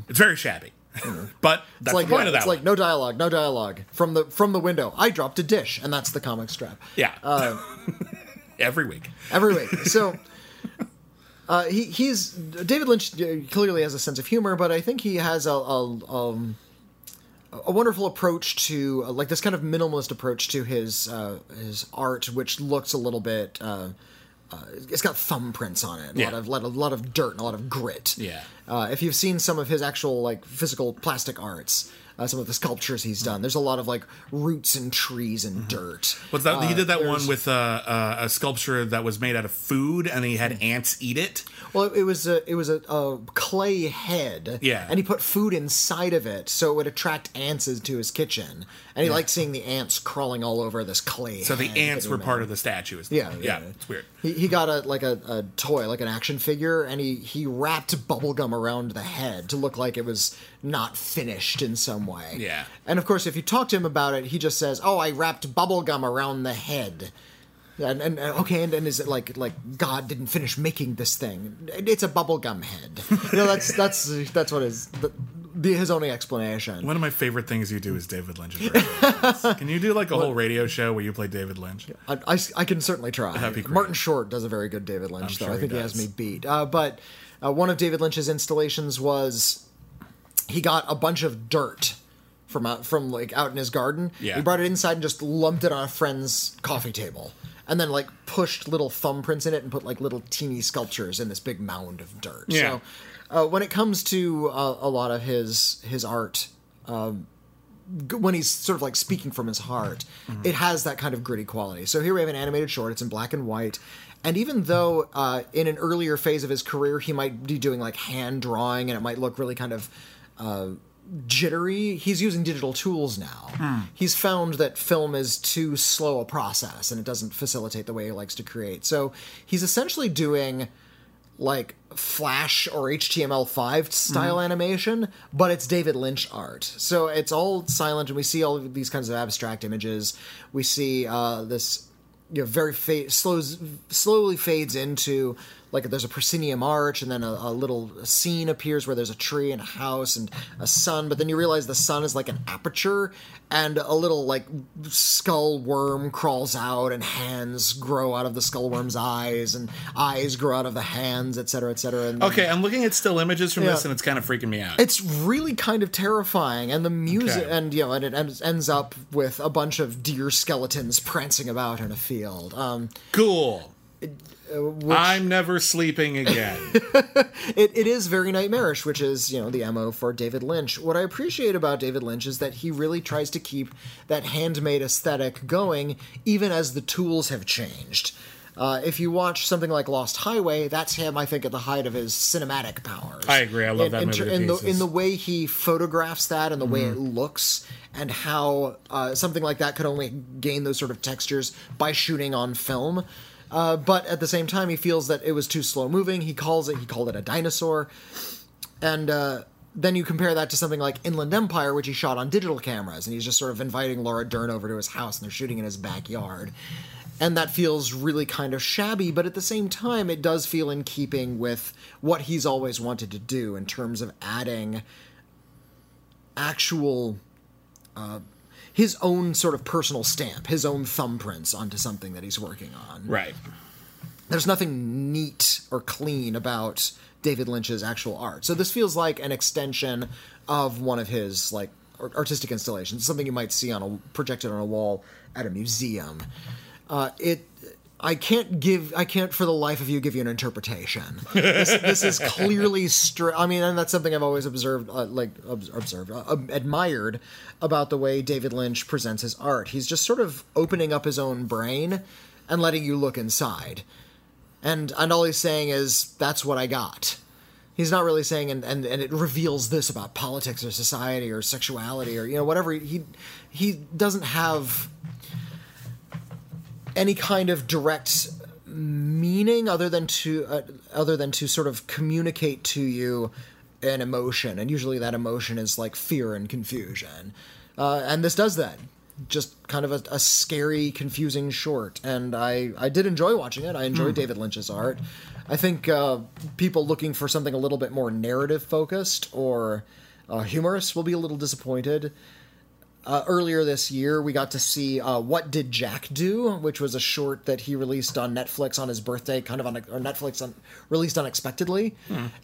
It's very shabby. but that's like, the point yeah, of that. it's like no dialogue, no dialogue from the from the window. I dropped a dish, and that's the comic strap. yeah. uh, Every week. every week. So uh, he he's David Lynch uh, clearly has a sense of humor, but I think he has a a, um, a wonderful approach to uh, like this kind of minimalist approach to his uh, his art, which looks a little bit. Uh, uh, it's got thumbprints on it, a Yeah. lot of lot of lot of dirt, and a lot of grit. Yeah. Uh, if you've seen some of his actual like physical plastic arts, uh, some of the sculptures he's done, there's a lot of like roots and trees and dirt. What's that? he did that there's- one with uh, uh, a sculpture that was made out of food, and he had ants eat it. Well, it was a it was a, a clay head. Yeah. and he put food inside of it so it would attract ants to his kitchen, and he liked seeing the ants crawling all over this clay. So the ants were part of the statue. is- Yeah, yeah, yeah. it's weird. He, he got a like a, a toy, like an action figure, and he he wrapped bubblegum around the head to look like it was not finished in some way. Yeah. And of course, if you talk to him about it, he just says, "Oh, I wrapped bubblegum around the head." And, and okay, and, and is it like like God didn't finish making this thing? It's a bubblegum head. You know, that's that's that's what is. be his only explanation. One of my favorite things you do is David Lynch. Can you do like a whole radio show where you play David Lynch? I, I, I can certainly try. That'd be great. Martin Short does a very good David Lynch, though. sure I he think he, has me beat. Uh, but uh, one of David Lynch's installations was he got a bunch of dirt from out from like out in his garden. Yeah. He brought it inside and just lumped it on a friend's coffee table. And then like pushed little thumbprints in it and put like little teeny sculptures in this big mound of dirt. Yeah. So uh, when it comes to uh, a lot of his his art, um, g- when he's sort of like speaking from his heart, it has that kind of gritty quality. So here we have an animated short. It's in black and white. And even though uh, in an earlier phase of his career he might be doing like hand drawing and it might look really kind of uh, jittery, he's using digital tools now. He's found that film is too slow a process and it doesn't facilitate the way he likes to create. So he's essentially doing like Flash or HTML5 style animation, but it's David Lynch art. So it's all silent, and we see all of these kinds of abstract images. We see uh, this you know very fa- slows slowly fades into like there's a proscenium arch and then a, a little scene appears where there's a tree and a house and a sun but then you realize the sun is like an aperture and a little like skull worm crawls out and hands grow out of the skull worm's eyes and eyes grow out of the hands etc etc and Okay, I'm looking at still images from this and it's kind of freaking me out. it's really kind of terrifying and the music Okay. and you know and it ends, ends up with a bunch of deer skeletons prancing about in a field um cool. Which- I'm never sleeping again. it, it is very nightmarish, which is, you know, the MO for David Lynch. What I appreciate about David Lynch is that he really tries to keep that handmade aesthetic going, even as the tools have changed. Uh, if you watch something like Lost Highway, that's him, I think, at the height of his cinematic powers. I agree. I love that in, movie in the, in the way he photographs that and the way it looks, and how uh, something like that could only gain those sort of textures by shooting on film. Uh, but at the same time, he feels that it was too slow moving. He calls it. He called it a dinosaur, and uh, then you compare that to something like Inland Empire, which he shot on digital cameras, and he's just sort of inviting Laura Dern over to his house, and they're shooting in his backyard. And that feels really kind of shabby, but at the same time, it does feel in keeping with what he's always wanted to do in terms of adding actual uh, his own sort of personal stamp, his own thumbprints onto something that he's working on. right. There's nothing neat or clean about David Lynch's actual art. So this feels like an extension of one of his like artistic installations, something you might see on a projected on a wall at a museum. Uh, it I can't give I can't for the life of you give you an interpretation. This, this is clearly str- I mean, and that's something I've always observed, uh, like ob- observed, uh, admired about the way David Lynch presents his art. He's just sort of opening up his own brain and letting you look inside and and all he's saying is that's what I got. He's not really saying and, and, and it reveals this about politics or society or sexuality or you know whatever he he doesn't have any kind of direct meaning other than to uh, other than to sort of communicate to you an emotion. And usually that emotion is like fear and confusion. Uh, and this does that. Just kind of a, a scary confusing short. And i i did enjoy watching it. I enjoy david lynch's art. I think uh, people looking for something a little bit more narrative focused or uh, humorous will be a little disappointed uh, earlier this year, we got to see uh, "What Did Jack Do," which was a short that he released on Netflix on his birthday, kind of on or Netflix on, released unexpectedly,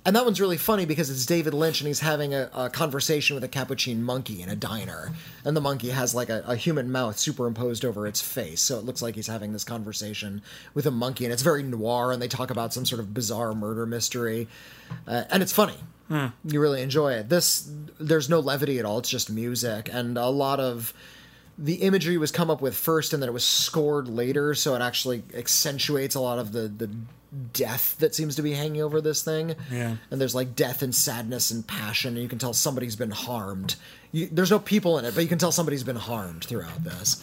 and that one's really funny because it's David Lynch and he's having a, a conversation with a capuchin monkey in a diner, and the monkey has like a, a human mouth superimposed over its face, so it looks like he's having this conversation with a monkey, and it's very noir, and they talk about some sort of bizarre murder mystery, uh, and it's funny. You really enjoy it. This there's no levity at all. It's just music and a lot of the imagery was come up with first and then it was scored later, so it actually accentuates a lot of the the death that seems to be hanging over this thing. Yeah. And there's like death and sadness and passion, and you can tell somebody's been harmed. You, there's no people in it, but you can tell somebody's been harmed throughout this.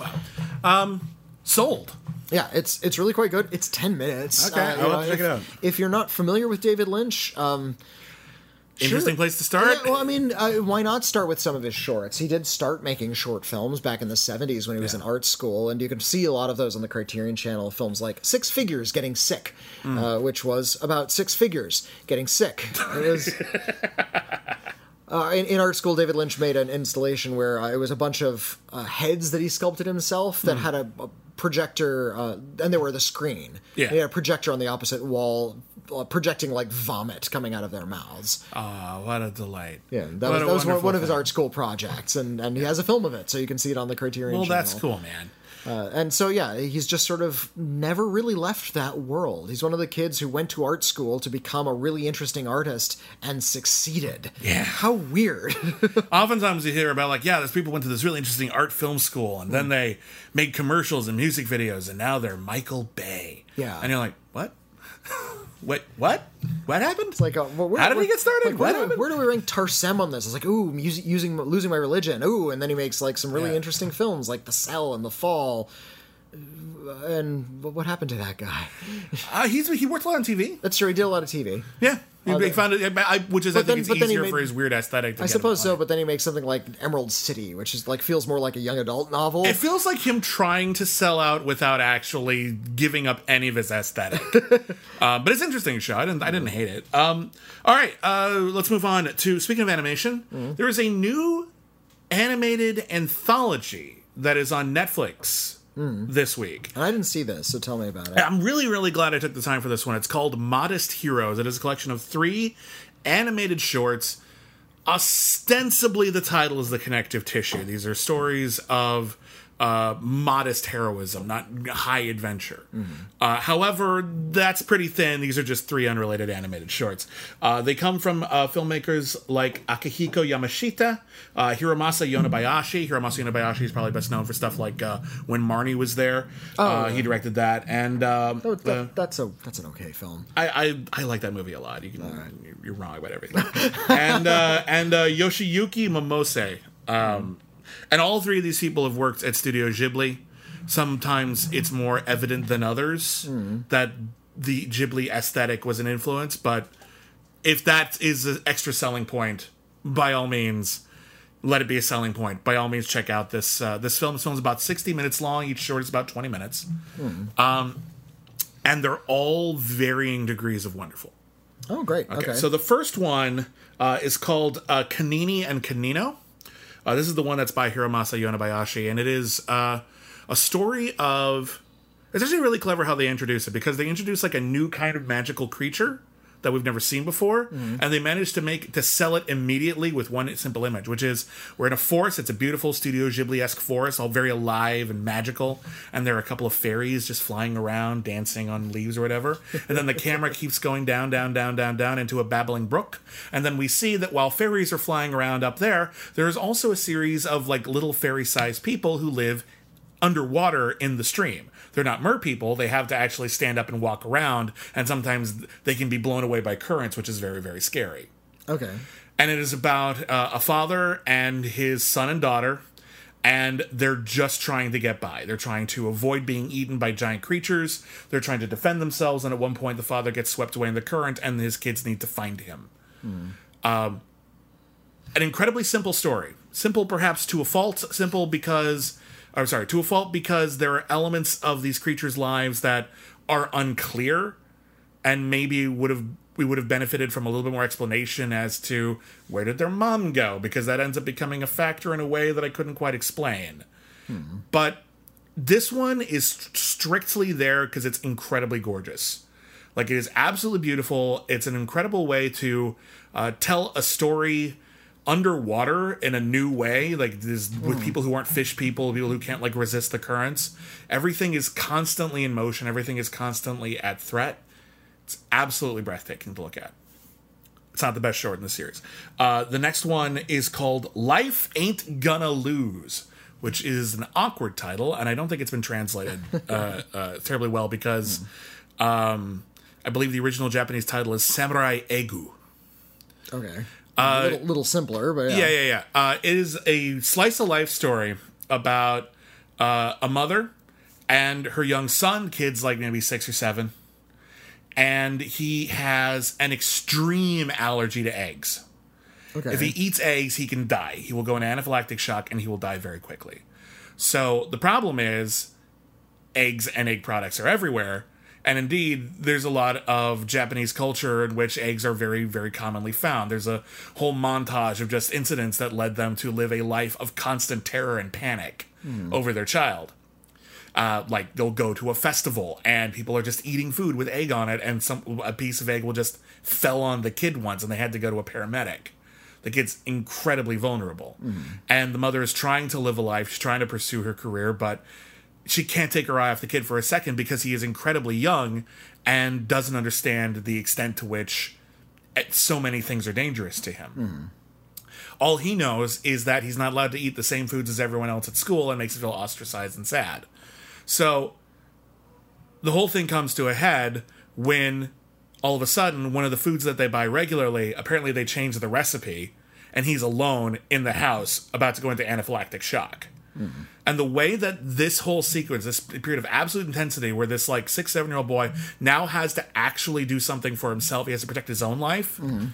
Um, sold. Yeah, it's it's really quite good. It's ten minutes. Okay, you I'll know, to check if, it out. If you're not familiar with David Lynch, um, Interesting Sure. place to start. Yeah, well, I mean, uh, why not start with some of his shorts? He did start making short films back in the 70s when he was Yeah. in art school, and you can see a lot of those on the Criterion channel. Films like Six Figures Getting Sick, uh, which was about six figures getting sick. Was. Uh, in, in art school, David Lynch made an installation where uh, it was a bunch of uh, heads that he sculpted himself that had a, a projector, uh, and they were the screen. Yeah. He had a projector on the opposite wall, uh, projecting like vomit coming out of their mouths. Ah, what a delight. Yeah, that What was, that was one, one of his art school projects, and, and he has a film of it, so you can see it on the Criterion Well, channel. that's cool, man. Uh, and so, yeah, he's just sort of never really left that world. He's one of the kids who went to art school to become a really interesting artist and succeeded. Yeah. How weird. Oftentimes you hear about like, yeah, these people went to this really interesting art film school, and then they made commercials and music videos, and now they're Michael Bay. Yeah. and you're like, what? Wait, what? What happened? It's like, uh, well, where, How did we get started? Like, What where, do, happened? where do we rank Tarsem on this? It's like, ooh, using losing my religion. Ooh, and then he makes like some really Yeah. interesting films like The Cell and The Fall. Uh, And what happened to that guy? Uh, he's he worked a lot on TV. That's true. He did a lot of TV. Yeah, he, Uh, found it, I, which is I think then- it's but then he easier made- for his weird aesthetic. To I suppose so, but then he makes something like Emerald City, which is like feels more like a young adult novel. It feels like him trying to sell out without actually giving up any of his aesthetic. uh, but it's an interesting show. I didn't, I didn't hate it. Um, all right, uh, let's move on to speaking of animation. there is a new animated anthology that is on Netflix Mm. this week. and I didn't see this, so tell me about it. I'm really, really glad I took the time for this one. It's called Modest Heroes. It is a collection of three animated shorts. Ostensibly, the title is the connective tissue. These are stories of uh, modest heroism, not high adventure. Uh, however, that's pretty thin. These are just three unrelated animated shorts. Uh, they come from uh, filmmakers like Akihiko Yamashita, uh, Hiromasa Yonebayashi. Hiromasa Yonebayashi is probably best known for stuff like uh, When Marnie Was There. uh, he directed that. And um, Oh, that, uh, that's a that's an okay film. I, I I like that movie a lot. You can you're wrong about everything. and uh, and uh, Yoshiyuki Momose. Um, and all three of these people have worked at Studio Ghibli. Sometimes it's more evident than others that the Ghibli aesthetic was an influence, but if that is an extra selling point, by all means, let it be a selling point. By all means, check out this uh, this film. This film is about sixty minutes long. Each short is about twenty minutes, um, and they're all varying degrees of wonderful. Oh, great. Okay. So the first one uh, is called uh, Kanini and Kanino. Uh, this is the one that's by Hiromasa Yonebayashi, and it is uh, a story of. It's actually really clever how they introduce it because they introduce like a new kind of magical creature that we've never seen before, mm-hmm. and they managed to make to sell it immediately with one simple image, which is we're in a forest. It's a beautiful Studio Ghibli esque forest, all very alive and magical, and there are a couple of fairies just flying around, dancing on leaves or whatever. And then the camera keeps going down, down, down, down, down into a babbling brook, and then we see that while fairies are flying around up there, there is also a series of like little fairy-sized people who live underwater in the stream. They're not mer people. They have to actually stand up and walk around, and sometimes they can be blown away by currents, which is very, very scary. okay. And it is about uh, a father and his son and daughter, and they're just trying to get by. They're trying to avoid being eaten by giant creatures. They're trying to defend themselves, and at one point, the father gets swept away in the current, and his kids need to find him. Um, an incredibly simple story. Simple, perhaps to a fault. Simple because, or sorry, to a fault because there are elements of these creatures' lives that are unclear, and maybe would have we would have benefited from a little bit more explanation as to where did their mom go, because that ends up becoming a factor in a way that I couldn't quite explain. But this one is strictly there because it's incredibly gorgeous. Like it is absolutely beautiful. It's an incredible way to uh, tell a story underwater in a new way. Like this with people who aren't fish people, people who can't like resist the currents. Everything is constantly in motion. Everything is constantly at threat. It's absolutely breathtaking to look at. It's not the best short in the series. Uh, the next one is called Life Ain't Gonna Lose, which is an awkward title, and I don't think it's been translated uh, uh, terribly well because um, I believe the original Japanese title is Samurai Egu. Okay. A little, little simpler, but yeah. Yeah, yeah, yeah. Uh, it is a slice of life story about uh, a mother and her young son, kids like maybe six or seven, and he has an extreme allergy to eggs. Okay. If he eats eggs, he can die. He will go into anaphylactic shock and he will die very quickly. So the problem is, eggs and egg products are everywhere, And indeed, there's a lot of Japanese culture in which eggs are very, very commonly found. There's a whole montage of just incidents that led them to live a life of constant terror and panic over their child. Uh, like they'll go to a festival and people are just eating food with egg on it, and some a piece of egg will just fell on the kid once, and they had to go to a paramedic. The kid's incredibly vulnerable, and the mother is trying to live a life. She's trying to pursue her career, but she can't take her eye off the kid for a second because he is incredibly young and doesn't understand the extent to which eh, so many things are dangerous to him. All he knows is that he's not allowed to eat the same foods as everyone else at school and makes him feel ostracized and sad. So the whole thing comes to a head when all of a sudden one of the foods that they buy regularly apparently they change the recipe and he's alone in the house about to go into anaphylactic shock. Mm-hmm. And the way that this whole sequence, this period of absolute intensity, where this like six, seven year old boy now has to actually do something for himself, he has to protect his own life. Mm-hmm.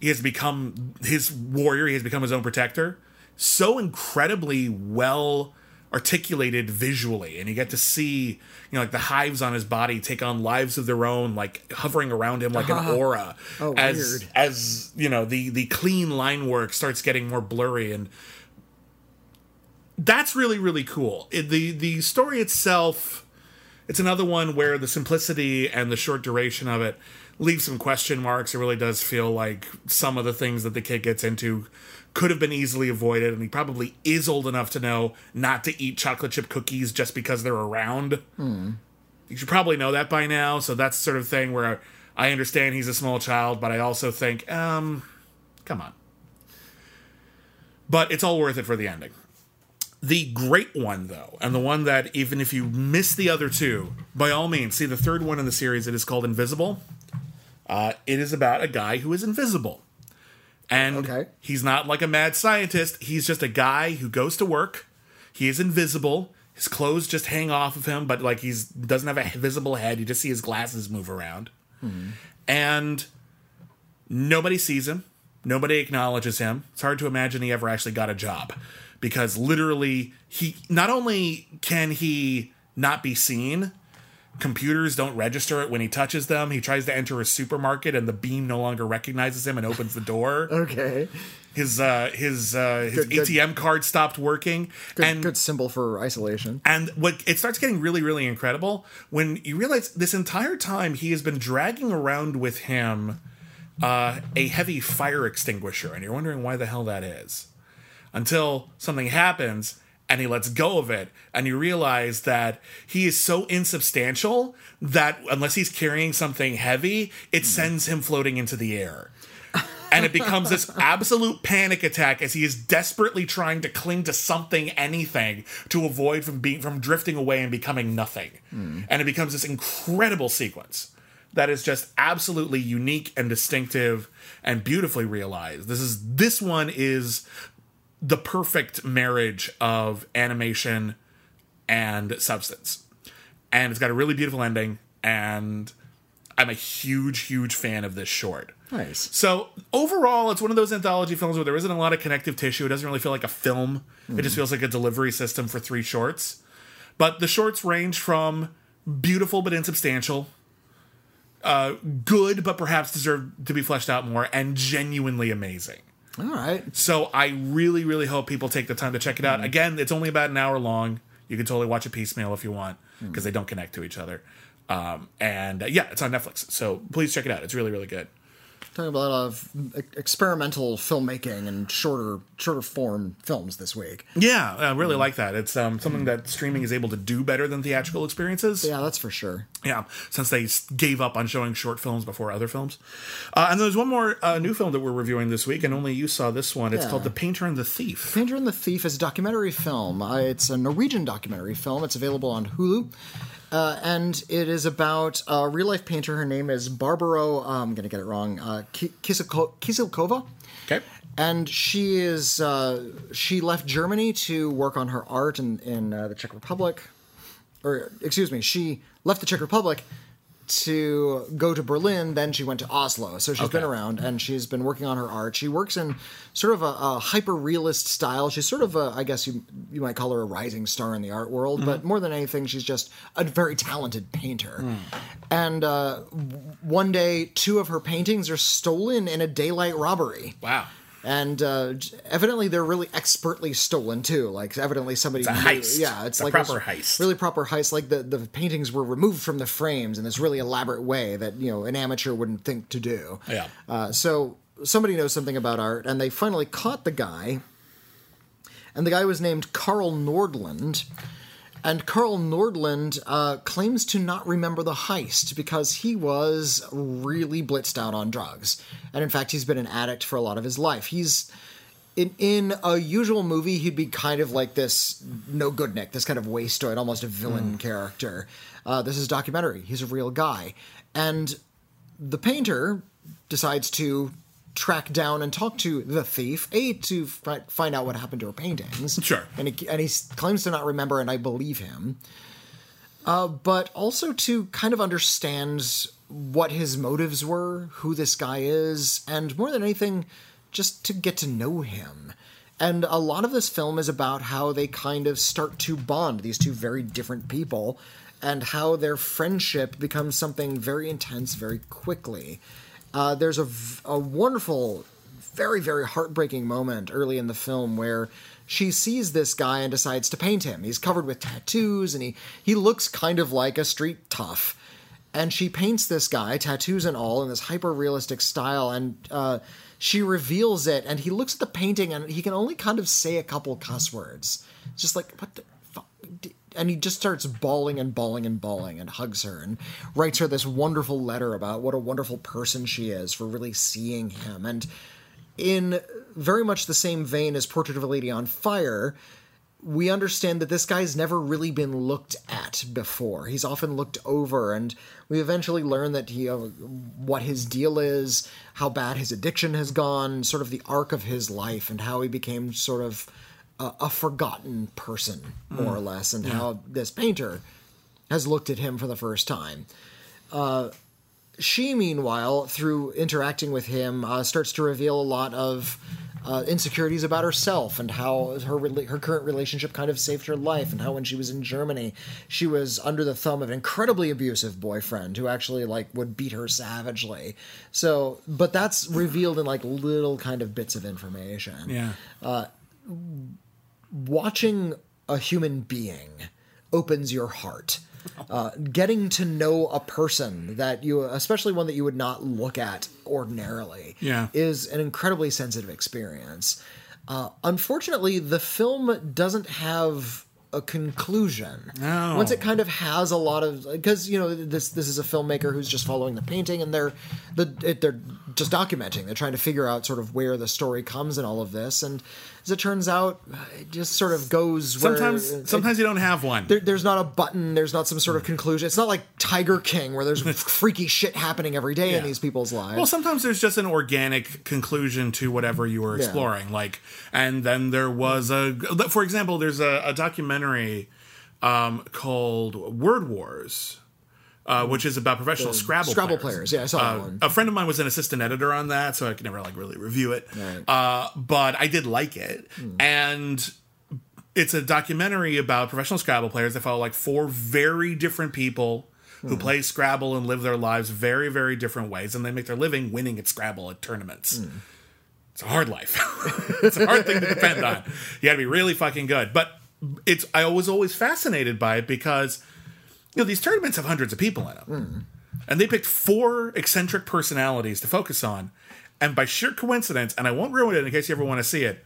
He has become his warrior, he has become his own protector. So incredibly well articulated visually, and you get to see, you know, like the hives on his body take on lives of their own, like hovering around him like an uh-huh. aura. Oh, as weird. as you know, the the clean line work starts getting more blurry and that's really really cool. It, the the story itself, it's another one where the simplicity and the short duration of it leaves some question marks. It really does feel like some of the things that the kid gets into could have been easily avoided, and he probably is old enough to know not to eat chocolate chip cookies just because they're around. You should probably know that by now. So that's the sort of thing where I understand he's a small child, but I also think, um, come on. But it's all worth it for the ending. The great one, though, and the one that even if you miss the other two, by all means, see the third one in the series. It is called Invisible. Uh, it is about a guy who is invisible. And Okay. he's not like a mad scientist. He's just a guy who goes to work. He is invisible. His clothes just hang off of him, but like he's doesn't have a visible head. You just see his glasses move around. And nobody sees him. Nobody acknowledges him. It's hard to imagine he ever actually got a job because literally he not only can he not be seen, computers don't register it when he touches them. He tries to enter a supermarket and the beam no longer recognizes him and opens the door. Okay. His uh his uh his Good- good. ATM card stopped working Good, and good symbol for isolation. and what it starts getting really, really incredible when you realize this entire time he has been dragging around with him uh, a heavy fire extinguisher, and you're wondering why the hell that is. Until something happens and he lets go of it, and you realize that he is so insubstantial that unless he's carrying something heavy, it mm-hmm. sends him floating into the air. And it becomes this absolute panic attack as he is desperately trying to cling to something anything to avoid from being from drifting away and becoming nothing. Mm. And it becomes this incredible sequence that is just absolutely unique and distinctive and beautifully realized. This is this one is the perfect marriage of animation and substance and it's got a really beautiful ending and i'm a huge huge fan of this short Nice. so overall, it's one of those anthology films where there isn't a lot of connective tissue. It doesn't really feel like a film. It just feels like a delivery system for three shorts. But the shorts range from beautiful but insubstantial, uh, good but perhaps deserve to be fleshed out more, and genuinely amazing. All right. So I really, really hope people take the time to check it out. Again, it's only about an hour long. You can totally watch it piecemeal if you want because they don't connect to each other. Um, and uh, yeah, it's on Netflix. So please check it out. It's really, really good. Talking about a lot of experimental filmmaking and shorter, shorter form films this week. Yeah, I really like that. It's um, something that streaming is able to do better than theatrical experiences. Yeah, that's for sure. Yeah, since they gave up on showing short films before other films. Uh, and there's one more uh, new film that we're reviewing this week, and only you saw this one. It's Yeah. called The Painter and the Thief. Painter and the Thief is a documentary film. Uh, it's a Norwegian documentary film. It's available on Hulu. Uh, and it is about a real life painter. Her name is Barbora. Uh, I'm going to get it wrong. Uh, Kisilko- Kysilkova. Okay. And she is uh, she left Germany to work on her art in in uh, the Czech Republic, or excuse me, she left the Czech Republic to go to Berlin, then she went to Oslo. So she's been around and she's been working on her art. She works in sort of a, a hyper realist style. She's sort of a, I guess you you might call her a rising star in the art world, but more than anything, she's just a very talented painter. And uh, one day, two of her paintings are stolen in a daylight robbery. Wow. And uh, evidently, they're really expertly stolen too. Like, evidently, somebody. a knew- Yeah, it's A like proper heist. Really proper heist. Like the the paintings were removed from the frames in this really elaborate way that you know an amateur wouldn't think to do. Yeah. Uh, so somebody knows something about art, and they finally caught the guy. And the guy was named Karl Nordland. And Karl Nordland uh, claims to not remember the heist because he was really blitzed out on drugs. And in fact, he's been an addict for a lot of his life. He's. In, in a usual movie, he'd be kind of like this no good Nick, this kind of wastoid, almost a villain character. Uh, this is documentary. He's a real guy. And the painter decides to track down and talk to the thief, a to fi- find out what happened to her paintings. Sure. and he and he claims to not remember, and I believe him. Uh, but also to kind of understand what his motives were, who this guy is, and more than anything, just to get to know him. And a lot of this film is about how they kind of start to bond, these two very different people, and how their friendship becomes something very intense very quickly. Uh, there's a wonderful, very, very heartbreaking moment early in the film where she sees this guy and decides to paint him. He's covered with tattoos and he, he looks kind of like a street tough. And she paints this guy, tattoos and all, in this hyper realistic style. And uh, she reveals it, and he looks at the painting and he can only kind of say a couple cuss words. It's just like, what the fuck? And he just starts bawling and bawling and bawling and hugs her and writes her this wonderful letter about what a wonderful person she is for really seeing him. And in very much the same vein as Portrait of a Lady on Fire, we understand that this guy's never really been looked at before. He's often looked over, and we eventually learn that he, uh, what his deal is, how bad his addiction has gone, sort of the arc of his life, and how he became sort of a, a forgotten person, more or less, and how this painter has looked at him for the first time. Uh, she, meanwhile, through interacting with him, uh, starts to reveal a lot of uh, insecurities about herself and how her rela- her current relationship kind of saved her life, and how when she was in Germany, she was under the thumb of an incredibly abusive boyfriend who actually like would beat her savagely. So, but that's revealed in like little kind of bits of information Yeah. Watching a human being opens your heart. Uh, getting to know a person that you, especially one that you would not look at ordinarily, Yeah. is an incredibly sensitive experience. Uh, unfortunately, the film doesn't have a conclusion. No. Once it kind of has a lot of because you know this this is a filmmaker who's just following the painting and they're the it, they're just documenting. They're trying to figure out sort of where the story comes in all of this, and as it turns out, it just sort of goes. where- Sometimes, it- sometimes you don't have one. there, there's not a button. There's not some sort of conclusion. It's not like Tiger King where there's freaky shit happening every day in these people's lives. Well, sometimes there's just an organic conclusion to whatever you were Yeah. exploring. Like, and then there was a, for example, there's a, a documentary um, called Word Wars. Uh, which is about professional Scrabble Scrabble players. players. Yeah, I saw that Uh, one. A friend of mine was an assistant editor on that, so I could never like really review it. Right. Uh, but I did like it, and it's a documentary about professional Scrabble players that follow like four very different people who play Scrabble and live their lives very, very different ways, and they make their living winning at Scrabble at tournaments. It's a hard life. it's a hard thing to depend on. You got to be really fucking good. But it's I was always fascinated by it because you know these tournaments have hundreds of people in them, hmm. and they picked four eccentric personalities to focus on, and by sheer coincidence, and I won't ruin it in case you ever want to see it.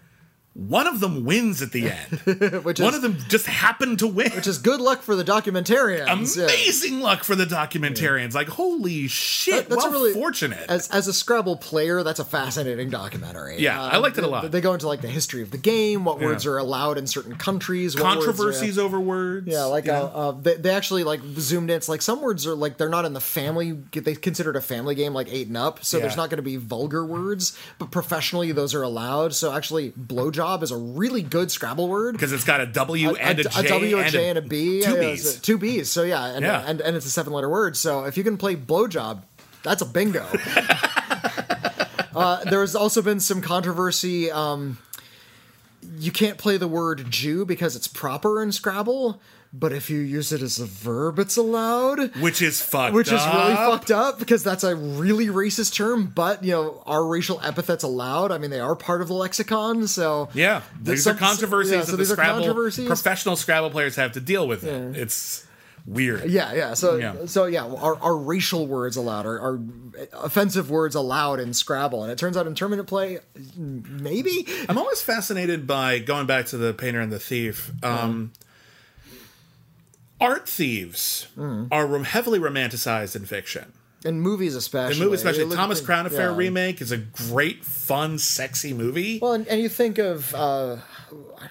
One of them wins at the end. which One is of them just happened to win. which is good luck for the documentarians. yeah. Amazing luck for the documentarians. Like, holy shit. That- that's well, really fortunate. As as a Scrabble player, that's a fascinating documentary. Yeah, I liked it a lot. They, they go into like the history of the game, what words are allowed in certain countries, what words are- Controversies over words. Yeah, like uh, uh, they, they actually like zoomed in. It's like some words are like they're not in the family. They consider it a family game, like eight and up. So there's not going to be vulgar words, but professionally those are allowed. So actually, blowjob blowjob is a really good Scrabble word. because it's got a W and a, a, J W, a and J, and a B. Two B's. Two B's. So yeah, and, Yeah. and and it's a seven letter word. So if you can play blowjob, that's a bingo. uh, there's also been some controversy. Um, you can't play the word Jew because it's proper in Scrabble, but if you use it as a verb, it's allowed. which is fucked. Which is really fucked up because that's a really racist term, but you know, are racial epithets allowed? I mean, they are part of the lexicon, so Yeah, these are controversies yeah, that so the these are Scrabble controversies. professional Scrabble players have to deal with. It. It's weird. Yeah, yeah. So, Yeah. so yeah, are, are racial words allowed? Are, are offensive words allowed in Scrabble? And it turns out in tournament play, maybe. I'm always fascinated by going back to the painter and the thief. Um, art thieves Mm. are heavily romanticized in fiction. In movies, especially. The movie, especially You look Thomas Crown Affair yeah. remake, is a great, fun, sexy movie. Well, and, and you think of uh,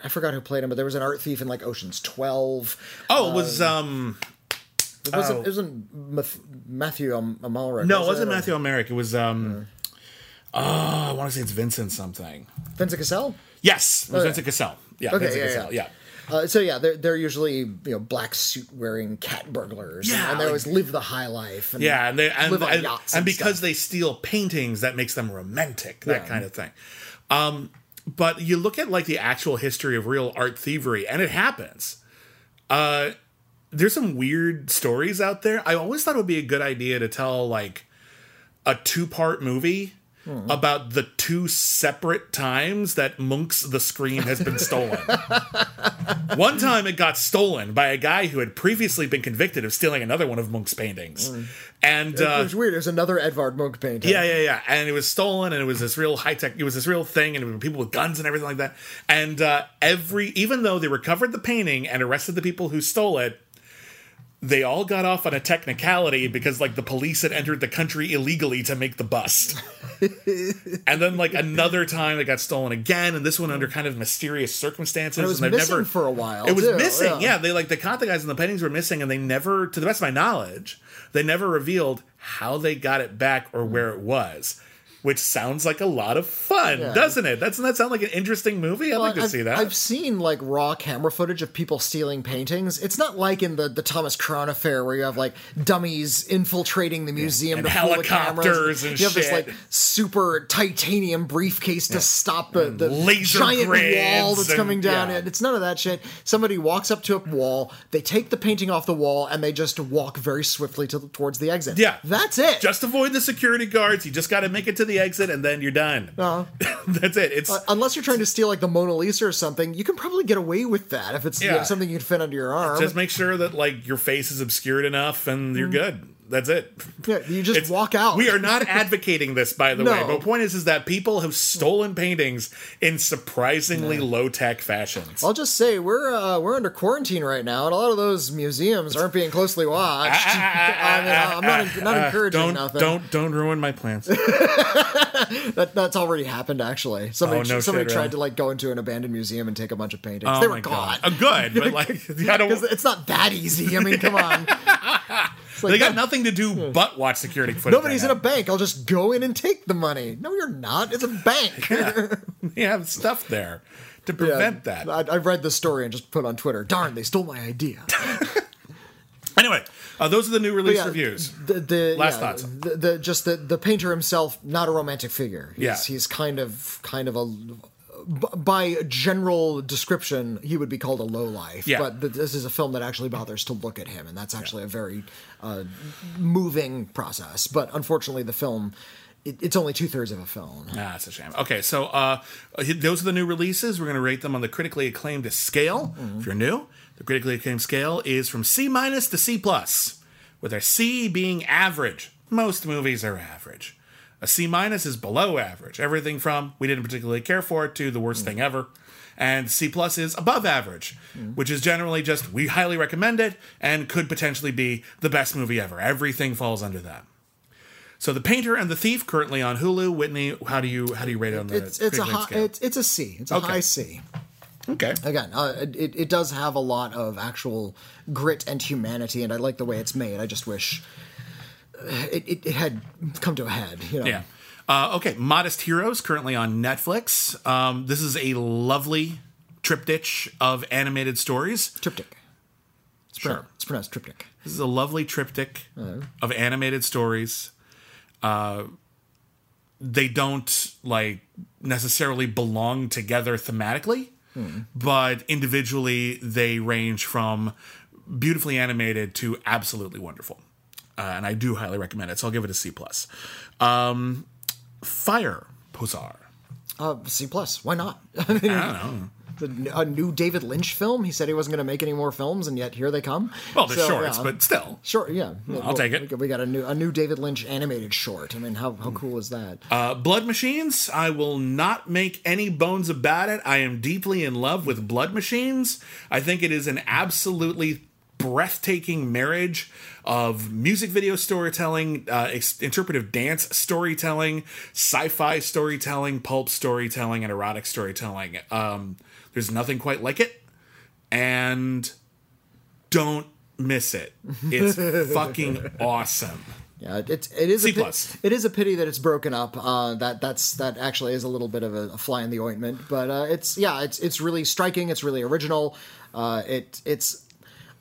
I forgot who played him, but there was an art thief in like Ocean's Twelve. oh, it was um It wasn't, Oh. it wasn't Matthew Am- Amalric. no, it was wasn't Or Matthew Almeric. It was um oh, I want to say it's Vincent something. Vincent Cassel. Yes, it was Okay. Vincent Cassel. Yeah, Okay, Vincent yeah, Cassel. yeah. Yeah. Uh, so yeah, they're they're usually you know black suit wearing cat burglars. and- Yeah, and, they like- always live the high life. And Yeah, and they and, live on and, yachts and and because stuff. they steal paintings, that makes them romantic, that Yeah. kind of thing. Um, but you look at like the actual history of real art thievery, and it happens. Uh, there's some weird stories out there. I always thought it would be a good idea to tell like a two part movie. Hmm. About the two separate times that Munch's The Scream has been stolen. One time it got stolen by a guy who had previously been convicted of stealing another one of Munch's paintings. And it uh, was weird. There's another Edvard Munch painting. yeah, yeah, yeah. And it was stolen, and it was this real high tech. It was this real thing, and it was people with guns and everything like that. And uh, every, even though they recovered the painting and arrested the people who stole it, they all got off on a technicality because like the police had entered the country illegally to make the bust. and then like another time it got stolen again, and this one under kind of mysterious circumstances. And it was they've missing never, for a while, It was too, missing. yeah. Yeah. they like they caught the guys and the paintings were missing, and they never, to the best of my knowledge, they never revealed how they got it back or where it was. Which sounds like a lot of fun, Yeah. doesn't it? Doesn't that sound like an interesting movie? I'd like to I've, see that. I've seen like raw camera footage of people stealing paintings. It's not like in the, the Thomas Crown affair where you have like dummies infiltrating the museum And to the helicopters cameras. and you have this like super titanium briefcase to stop the, the mm, laser giant wall that's and- coming down. yeah. It's none of that shit. Somebody walks up to a wall, they take the painting off the wall, and they just walk very swiftly to, towards the exit. Yeah. that's it. just avoid the security guards. You just got to make it to the exit, and then you're done. Uh, That's it. It's unless you're trying to steal like the Mona Lisa or something, you can probably get away with that if it's you know, something you can fit under your arm. just make sure that like your face is obscured enough, and you're good. That's it. Yeah, you just It's- walk out. We are not advocating this, by the No. way. But the point is, is that people have stolen paintings in surprisingly low tech fashions. I'll just say we're uh, we're under quarantine right now, and a lot of those museums aren't being closely watched. Ah, ah, ah, I mean, I'm not not encouraging don't nothing. don't don't ruin my plans. That, that's already happened. Actually, somebody Oh, no somebody shit, tried really? to like go into an abandoned museum and take a bunch of paintings. Oh they were gone. God. Uh, good, but like I don't. It's not that easy. I mean, come on. Like, They got no- nothing to do but watch security footage. Nobody's in a bank. I'll just go in and take the money. No, you're not. It's a bank. They have stuff there to prevent that. I, I read the story and just put on Twitter. Darn, they stole my idea. Anyway, uh, those are the new release yeah, reviews. The, the Last yeah, thoughts. The, the just the the painter himself, not a romantic figure. He's, Yeah. he's kind of kind of a b- by general description, he would be called a low life. Yeah. But th- this is a film that actually bothers to look at him, and that's actually a very uh, moving process. But unfortunately, the film. It, it's only two thirds of a film. Ah, that's a shame. Okay, so uh, those are the new releases. We're going to rate them on the critically acclaimed scale. If you're new, the critically acclaimed scale is from C minus to C plus, with a C being average. Most movies are average. A C minus is below average. Everything from we didn't particularly care for it to the worst thing ever. And C plus is above average, which is generally just we highly recommend it and could potentially be the best movie ever. Everything falls under that. So the painter and the thief currently on Hulu. Whitney, how do you how do you rate it on the It's it's a high, it's it's a C. It's a Okay. high C. okay. Again, uh, it it does have a lot of actual grit and humanity, and I like the way it's made. I just wish it, it, it had come to a head. You know. Yeah. Uh, okay, Modest Heroes currently on Netflix. Um, this is a lovely triptych of animated stories. Triptych. It's Sure. pronounced, it's pronounced triptych. This is a lovely triptych of animated stories. Uh, they don't like necessarily belong together thematically, but individually they range from beautifully animated to absolutely wonderful. Uh, and I do highly recommend it. So I'll give it a C plus. Um, Fire Pozar. Uh, C plus. Why not? I mean, I don't know. the- a new David Lynch film. He said he wasn't going to make any more films, and yet here they come. Well, they're So, shorts, yeah. but still. Short, yeah. I'll take it. We got, we got a new a new David Lynch animated short. I mean, how how cool is that? Uh, Blood Machines, I will not make any bones about it. I am deeply in love with Blood Machines. I think it is an absolutely breathtaking marriage of music video storytelling, uh, ex- interpretive dance storytelling, sci fi storytelling, pulp storytelling, and erotic storytelling. Um, there's nothing quite like it. And don't miss it. It's fucking awesome. Yeah, it's it is C a pi- plus. it is a pity that it's broken up. Uh, that that's that actually is a little bit of a, a fly in the ointment, but uh, it's yeah, it's it's really striking. It's really original. Uh, it it's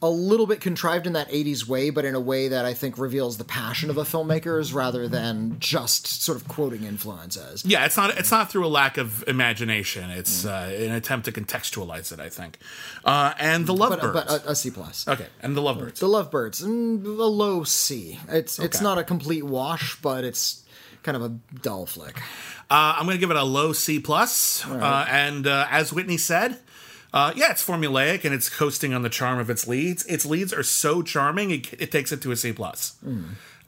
a little bit contrived in that 80s way, but in a way that I think reveals the passion of the filmmakers rather than just sort of quoting influences. Yeah, it's not it's not through a lack of imagination. It's uh, an attempt to contextualize it, I think. Uh, and the But, Lovebirds. but a, a C plus. okay, and the Lovebirds. The Lovebirds, mm, a low C. It's it's not a complete wash, but it's kind of a dull flick. Uh, I'm going to give it a low C plus. Uh, and uh, as Whitney said, uh, yeah, it's formulaic and it's coasting on the charm of its leads. Its leads are so charming, it, it takes it to a C plus.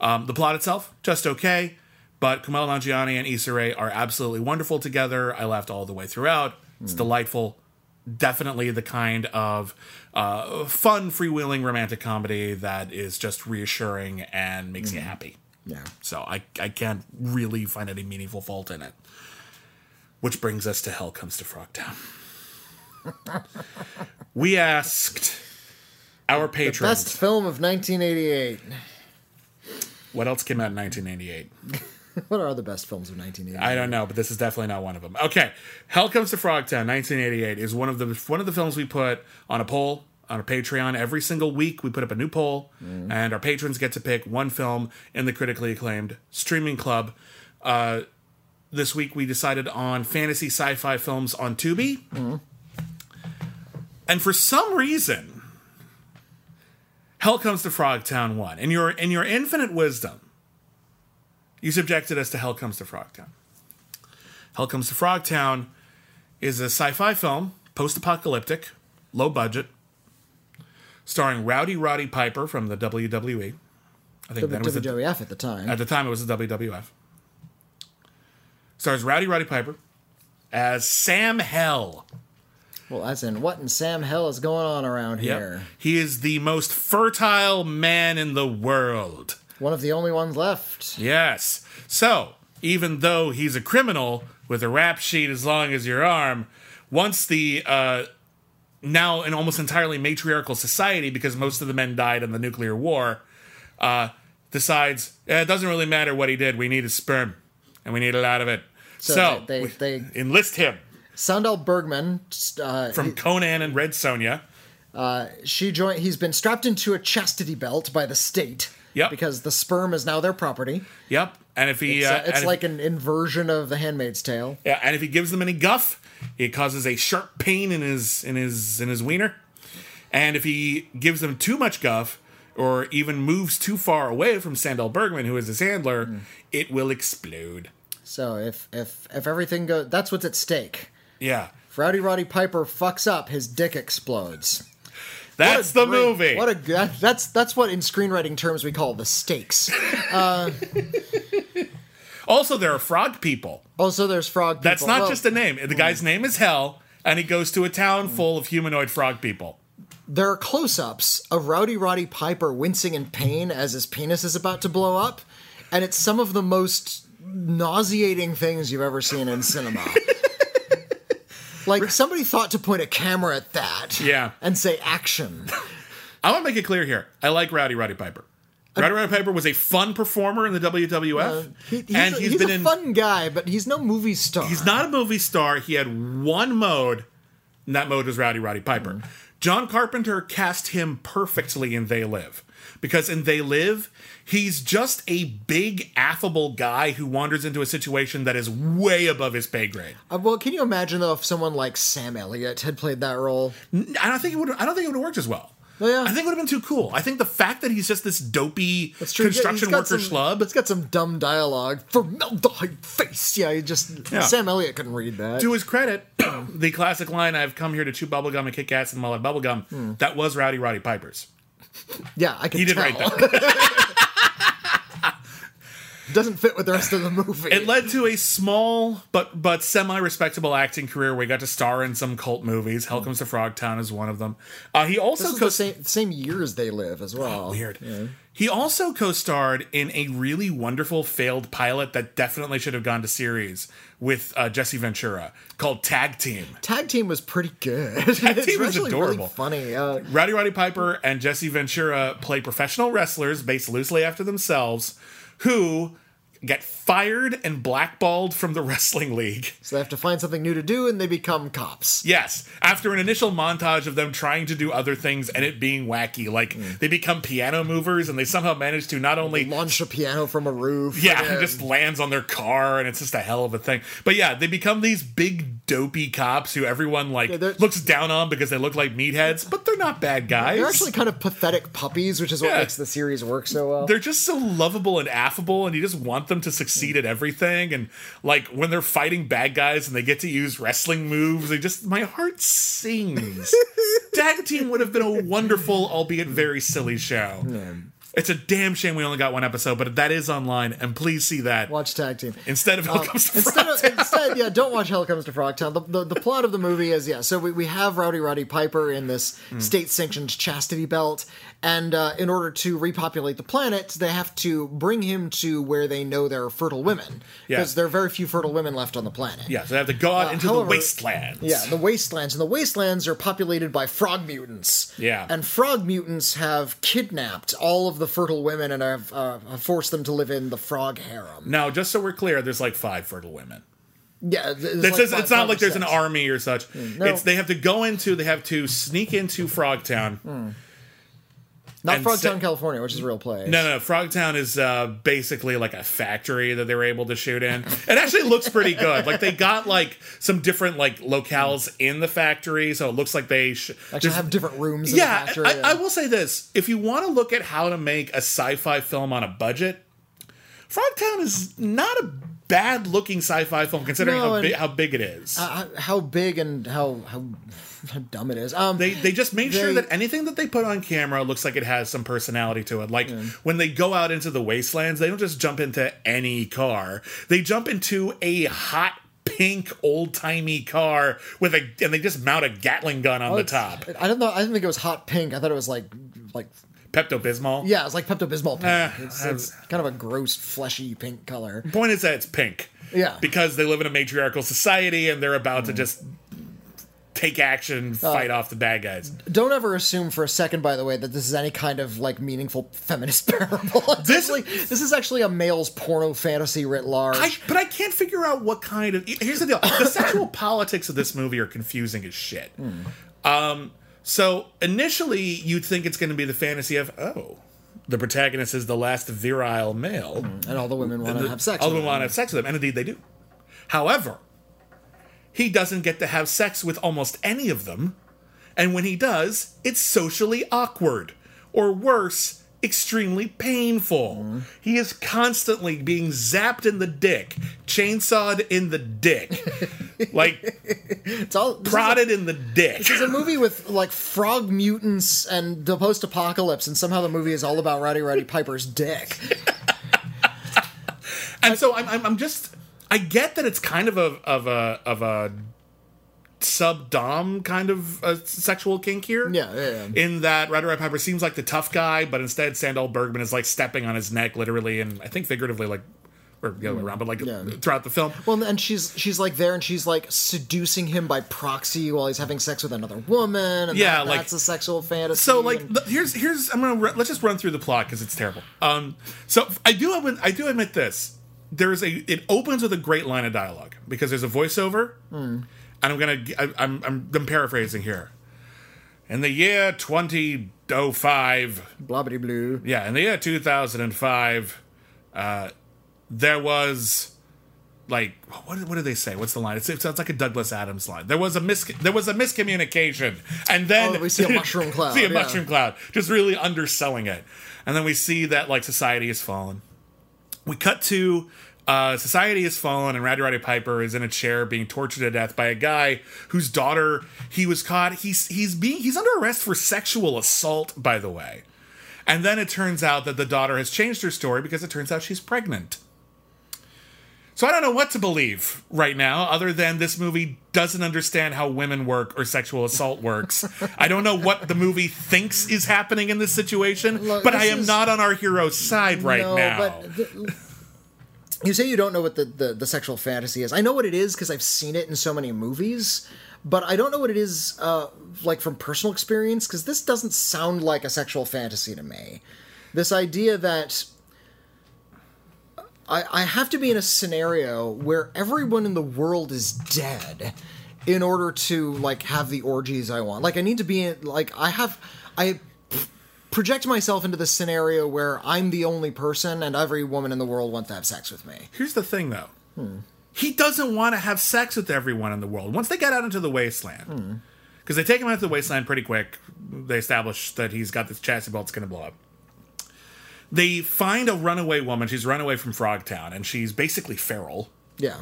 Um, the plot itself, just okay, but Kumail Nanjiani and Issa Rae are absolutely wonderful together. I laughed all the way throughout. It's delightful. Definitely the kind of uh, fun, freewheeling romantic comedy that is just reassuring and makes you happy. Yeah. So I, I can't really find any meaningful fault in it. Which brings us to Hell Comes to Frogtown. we asked our patrons Best film of 1988. what else came out in 1988. What are the best films of 1988? I don't know, but this is definitely not one of them. Okay, Hell Comes to Frogtown, 1988, is one of the one of the films we put on a poll on a Patreon every single week. We put up a new poll, and our patrons get to pick one film in the critically acclaimed streaming club. Uh, this week we decided on fantasy sci-fi films on Tubi, and for some reason, Hell Comes to Frogtown won. In your in your infinite wisdom, you subjected us to Hell Comes to Frogtown. Hell Comes to Frogtown is a sci-fi film, post-apocalyptic, low budget, starring Rowdy Roddy Piper from the WWE. I think that was the, WWF at the time. at the time it was the WWF. Stars Rowdy Roddy Piper as Sam Hell. Well, as in, what in Sam Hell is going on around Yep. here? He is the most fertile man in the world. One of the only ones left. Yes. So, even though he's a criminal with a rap sheet as long as your arm, once the uh, now an almost entirely matriarchal society, because most of the men died in the nuclear war, uh, decides "Eh, it doesn't really matter what he did. We need his sperm, and we need a lot of it. So, So they- we they- enlist him Sandahl Bergman, uh, from Conan and Red Sonja. she joined. He's been strapped into a chastity belt by the state. Yep. Because the sperm is now their property. Yep. And if he, It's, uh, uh, it's if- like an inversion of The Handmaid's Tale. Yeah, and if he gives them any guff, it causes a sharp pain in his in his in his wiener. And if he gives them too much guff, or even moves too far away from Sandahl Bergman, who is his handler, Hmm. it will explode. So if if if everything goes, that's what's at stake. Yeah, If Rowdy Roddy Piper fucks up, his dick explodes. that's the great- movie. What a that- that's that's what in screenwriting terms we call the stakes. Uh, also, there are frog people. Also, there's frog. People. That's not Well, just a name. The guy's name is Hell, and he goes to a town full of humanoid frog people. There are close-ups of Rowdy Roddy Piper wincing in pain as his penis is about to blow up, and it's some of the most nauseating things you've ever seen in cinema. like somebody thought to point a camera at that, Yeah. and say action. I want to make it clear here. I like Rowdy Roddy Piper. Uh, Rowdy Roddy Piper was a fun performer in the WWF, uh, He- he's and a, he's he's been a in. fun guy, but he's no movie star. He's not a movie star. He had one mode, and that mode was Rowdy Roddy Piper. Mm-hmm. John Carpenter cast him perfectly in They Live. Because in They Live, he's just a big, affable guy who wanders into a situation that is way above his pay grade. Uh, well, can you imagine though if someone like Sam Elliott had played that role? I don't think it would. I don't think it would have worked as well. Oh, yeah. I think it would have been too cool. I think the fact that he's just this dopey That's true. He's got- construction he's worker some, schlub. It's got some dumb dialogue. Formaldehyde face. Yeah, he just Yeah. Sam Elliott couldn't read that. to his credit, the classic line, I've come here to chew bubblegum and kick ass and mullet bubblegum, Hmm. that was Rowdy Roddy Piper's. Yeah, I can He did tell. write that. Doesn't fit with the rest of the movie. It led to a small but but semi respectable acting career where he got to star in some cult movies. Hell Comes to Frogtown is one of them. Uh, he also this is co- the same, same years they live as well. weird. He also co-starred in a really wonderful failed pilot that definitely should have gone to series with uh, Jesse Ventura called Tag Team. Tag team was pretty good. Tag team was adorable. Really funny. Uh, Rowdy Roddy Piper and Jesse Ventura play professional wrestlers based loosely after themselves who get fired and blackballed from the wrestling league. so they have to find something new to do, and they become cops. Yes, after an initial montage of them trying to do other things and it being wacky, like hmm. they become piano movers and they somehow manage to not only Launch a piano from a roof. yeah, and, it just lands on their car and it's just a hell of a thing. But yeah, they become these big dopey cops who everyone like they're- looks down on because they look like meatheads, but they're not bad guys. They're actually kind of pathetic puppies, which is what Yeah. makes the series work so well. they're just so lovable and affable and you just want them to succeed at everything. And like when they're fighting bad guys and they get to use wrestling moves they just my heart sings. Tag team would have been a wonderful albeit very silly show it's a damn shame we only got one episode but that is online and please see that Watch tag team. instead of Hell Comes to instead, of, instead, yeah, don't watch Hell Comes to Frogtown. The, the, the plot of the movie is, yeah, so we, we have Rowdy Roddy Piper in this Hmm. state sanctioned chastity belt, and uh, in order to repopulate the planet, they have to bring him to where they know there are fertile women. Yeah. Because there are very few fertile women left on the planet. yeah so they have to go out into Uh, however- the wastelands Yeah, the wastelands. And the wastelands are populated by frog mutants. Yeah. And frog mutants have kidnapped all of the fertile women and have, uh, have forced them to live in the frog harem. now just so we're clear there's like five fertile women Yeah, It's, like just- five- it's not like there's an army or such. no. It's they have to go into they have to sneak into Frog Frogtown. Not Frogtown, se- California, which is a real place. No, no, no. Frogtown is uh, basically like a factory that they were able to shoot in. It actually looks pretty good. Like they got like some different like locales in the factory, so it looks like they sh- Actually, have different rooms in yeah, the factory. I, I will say this: if you want to look at how to make a sci-fi film on a budget, Frogtown is not a bad-looking sci-fi film considering No, how, big how big it is. Uh, how big and how, how how dumb it is. Um, They they just made sure that anything that they put on camera looks like it has some personality to it. Like when they go out into the wastelands, they don't just jump into any car. They jump into a hot pink old timey car with a and they just mount a Gatling gun on the top. I don't know. I didn't think it was hot pink. I thought it was like like Pepto Bismol. yeah, it's like Pepto Bismol pink. Eh, it's, it's kind of a gross, fleshy pink color. Point is that it's pink. Yeah. Because they live in a matriarchal society and they're about to just take action, uh, fight off the bad guys. Don't ever assume for a second, by the way, that this is any kind of like meaningful feminist parable. This- actually, this is actually a male's porno fantasy writ large. I, but I can't figure out what kind of. Here's the deal: the sexual politics of this movie are confusing as shit. Hmm. Um, so initially, you'd think it's going to be the fantasy of oh, the protagonist is the last virile male. Hmm. and all the women want to have sex. All the women want to have sex with him, and indeed they do. However, he doesn't get to have sex with almost any of them, and when he does, it's socially awkward, or worse, extremely painful. He is constantly being zapped in the dick, chainsawed in the dick, like It's all is a- prodded in the dick. This is a movie with like frog mutants and the post-apocalypse, and somehow the movie is all about Roddy Roddy Piper's dick. And so I'm, I'm, I'm just, I get that it's kind of a of a of a sub dom kind of uh sexual kink here. Yeah, yeah, yeah. In that Ryder Red Piper seems like the tough guy, but instead Sandahl Bergman is like stepping on his neck, literally and I think figuratively, like or the other way around, but like Yeah. throughout the film. Well, and she's she's like there, and she's like seducing him by proxy while he's having sex with another woman. And Yeah, that- like- that's a sexual fantasy. So like and- the, here's here's I'm gonna let's just run through the plot because it's terrible. Um, so I do I do admit this. There's a it opens with a great line of dialogue because there's a voiceover, and I'm gonna I, I'm, I'm I'm paraphrasing here. In the year 2005, blah blah blue. yeah, in the year 2005, uh, there was like what what do they say? What's the line? It's, it sounds like a Douglas Adams line. There was a mis there was a miscommunication, and then Oh, we see a mushroom cloud, see a yeah. mushroom cloud, just really underselling it, and then we see that like society has fallen. We cut to. Uh, society has fallen, and Rowdy Roddy Piper is in a chair being tortured to death by a guy whose daughter he was caught. He's he's being he's under arrest for sexual assault, by the way. And then it turns out that the daughter has changed her story because it turns out she's pregnant. So I don't know what to believe right now, other than this movie doesn't understand how women work or sexual assault works. I don't know what the movie thinks is happening in this situation, Look, but this I am is- not on our hero's side right no, now. but th- you say you don't know what the, the, the sexual fantasy is. I know what it is because I've seen it in so many movies, but I don't know what it is uh, like from personal experience because this doesn't sound like a sexual fantasy to me. This idea that I, I have to be in a scenario where everyone in the world is dead in order to like have the orgies I want. Like I need to be in like I have I project myself into the scenario where I'm the only person and every woman in the world wants to have sex with me. Here's the thing, though. He doesn't want to have sex with everyone in the world. Once they get out into the wasteland, because they take him out to the wasteland pretty quick, they establish that he's got this chassis belt that's going to blow up. They find a runaway woman. She's run away from Frogtown, and she's basically feral, Yeah.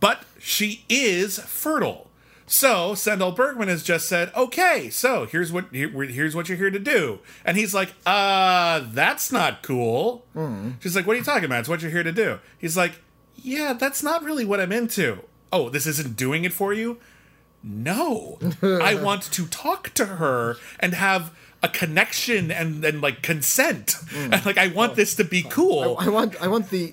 but she is fertile. So Sandahl Bergman has just said, "Okay, so here's what here, here's what you're here to do," and he's like, "Uh, that's not cool." She's like, "What are you talking about? It's what you're here to do." He's like, "Yeah, that's not really what I'm into." Oh, this isn't doing it for you? No, I want to talk to her and have a connection and and like consent, and like I want this to be cool. I want I want the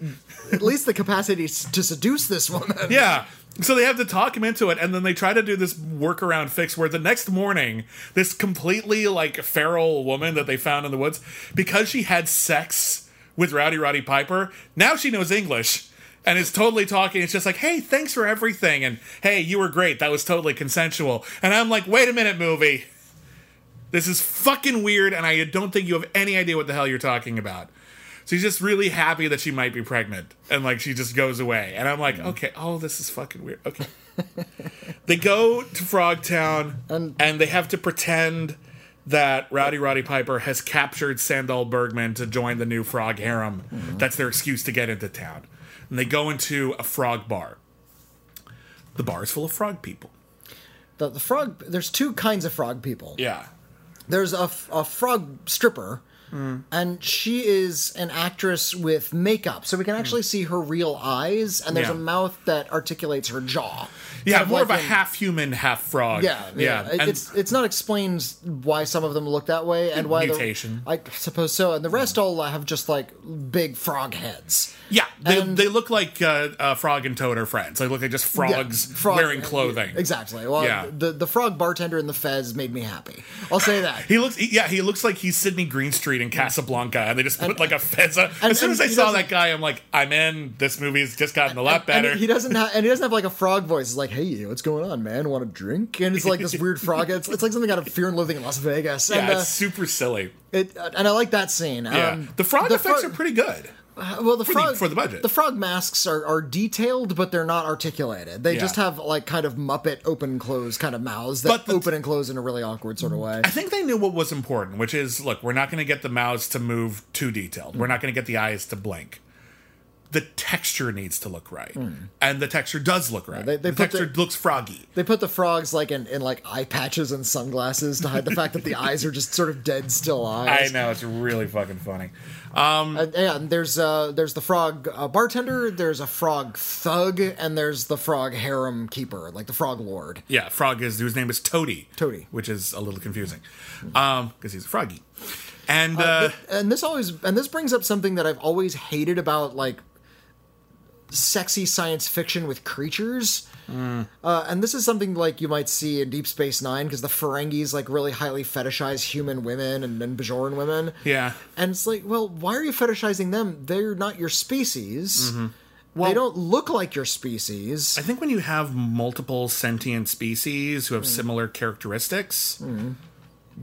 at least the capacity to seduce this woman. Yeah. So they have to talk him into it, and then they try to do this workaround fix where the next morning, this completely like feral woman that they found in the woods, because she had sex with Rowdy Roddy Piper, now she knows English and is totally talking. It's just like, hey, thanks for everything, and hey, you were great. That was totally consensual. And I'm like, wait a minute, movie. This is fucking weird, and I don't think you have any idea what the hell you're talking about. So he's just really happy that she might be pregnant, and like she just goes away. And I'm like, okay, oh, this is fucking weird. Okay. they go to Frogtown, And- and they have to pretend that Rowdy Roddy Piper has captured Sandahl Bergman to join the new frog harem. Mm-hmm. That's their excuse to get into town. And they go into a frog bar. The bar is full of frog people. The, the frog there's two kinds of frog people. Yeah. There's a, a frog stripper Mm. and she is an actress with makeup, so we can actually mm. see her real eyes and there's Yeah. a mouth that articulates her jaw. Yeah, more of a like in- half human, half frog. Yeah, yeah. And- it's it's not explained why some of them look that way and why Mutation. The, I suppose so, and the mm. rest all have just like big frog heads. Yeah, they, And- they look like uh, uh, Frog and Toad are friends. They look like just frogs Yeah, frog- wearing clothing. Exactly. Well, Yeah. the the frog bartender in the Fez made me happy. I'll say that. He looks, he- yeah, he looks like he's Sidney Greenstreet in Casablanca, and they just put like a fez. on- and- as soon as I saw that guy, I'm like, I'm in. This movie's just gotten a lot better. And he doesn't have, and he doesn't have like a frog voice. It's like, "Hey, what's going on, man? Want a drink?" And it's like this weird frog. It's, it's like something out of Fear and Loathing in Las Vegas. yeah, and, uh, it's super silly. it, and I like that scene. Yeah, Um, the frog effects frog- are pretty good. Uh, well. The the- frog for the budget. The frog masks are, are detailed, but they're not articulated. They Yeah. just have like kind of Muppet open close kind of mouths that the- open and close in a really awkward sort of way. I think they knew what was important, which is look, we're not going to get the mouths to move too detailed. We're not going to get the eyes to blink. The texture needs to look right, and the texture does look right. they- they the texture the- looks froggy. They put the frogs like in, in like eye patches and sunglasses to hide the fact that the eyes are just sort of dead still eyes. I know it's really fucking funny. Uh, yeah, and there's uh, there's the frog uh, bartender, there's a frog thug, and there's the frog harem keeper, like the frog lord. Yeah, frog is whose name is Toady. Toady. which is a little confusing, um, because he's a froggy. And uh, and this always and this brings up something that I've always hated about like sexy science fiction with creatures. Uh, and this is something like you might see in Deep Space Nine because the Ferengis like really highly fetishize human women and, and Bajoran women. Yeah. And it's like, well, why are you fetishizing them? They're not your species. Mm-hmm. Well- they don't look like your species. I think when you have multiple sentient species who have similar characteristics,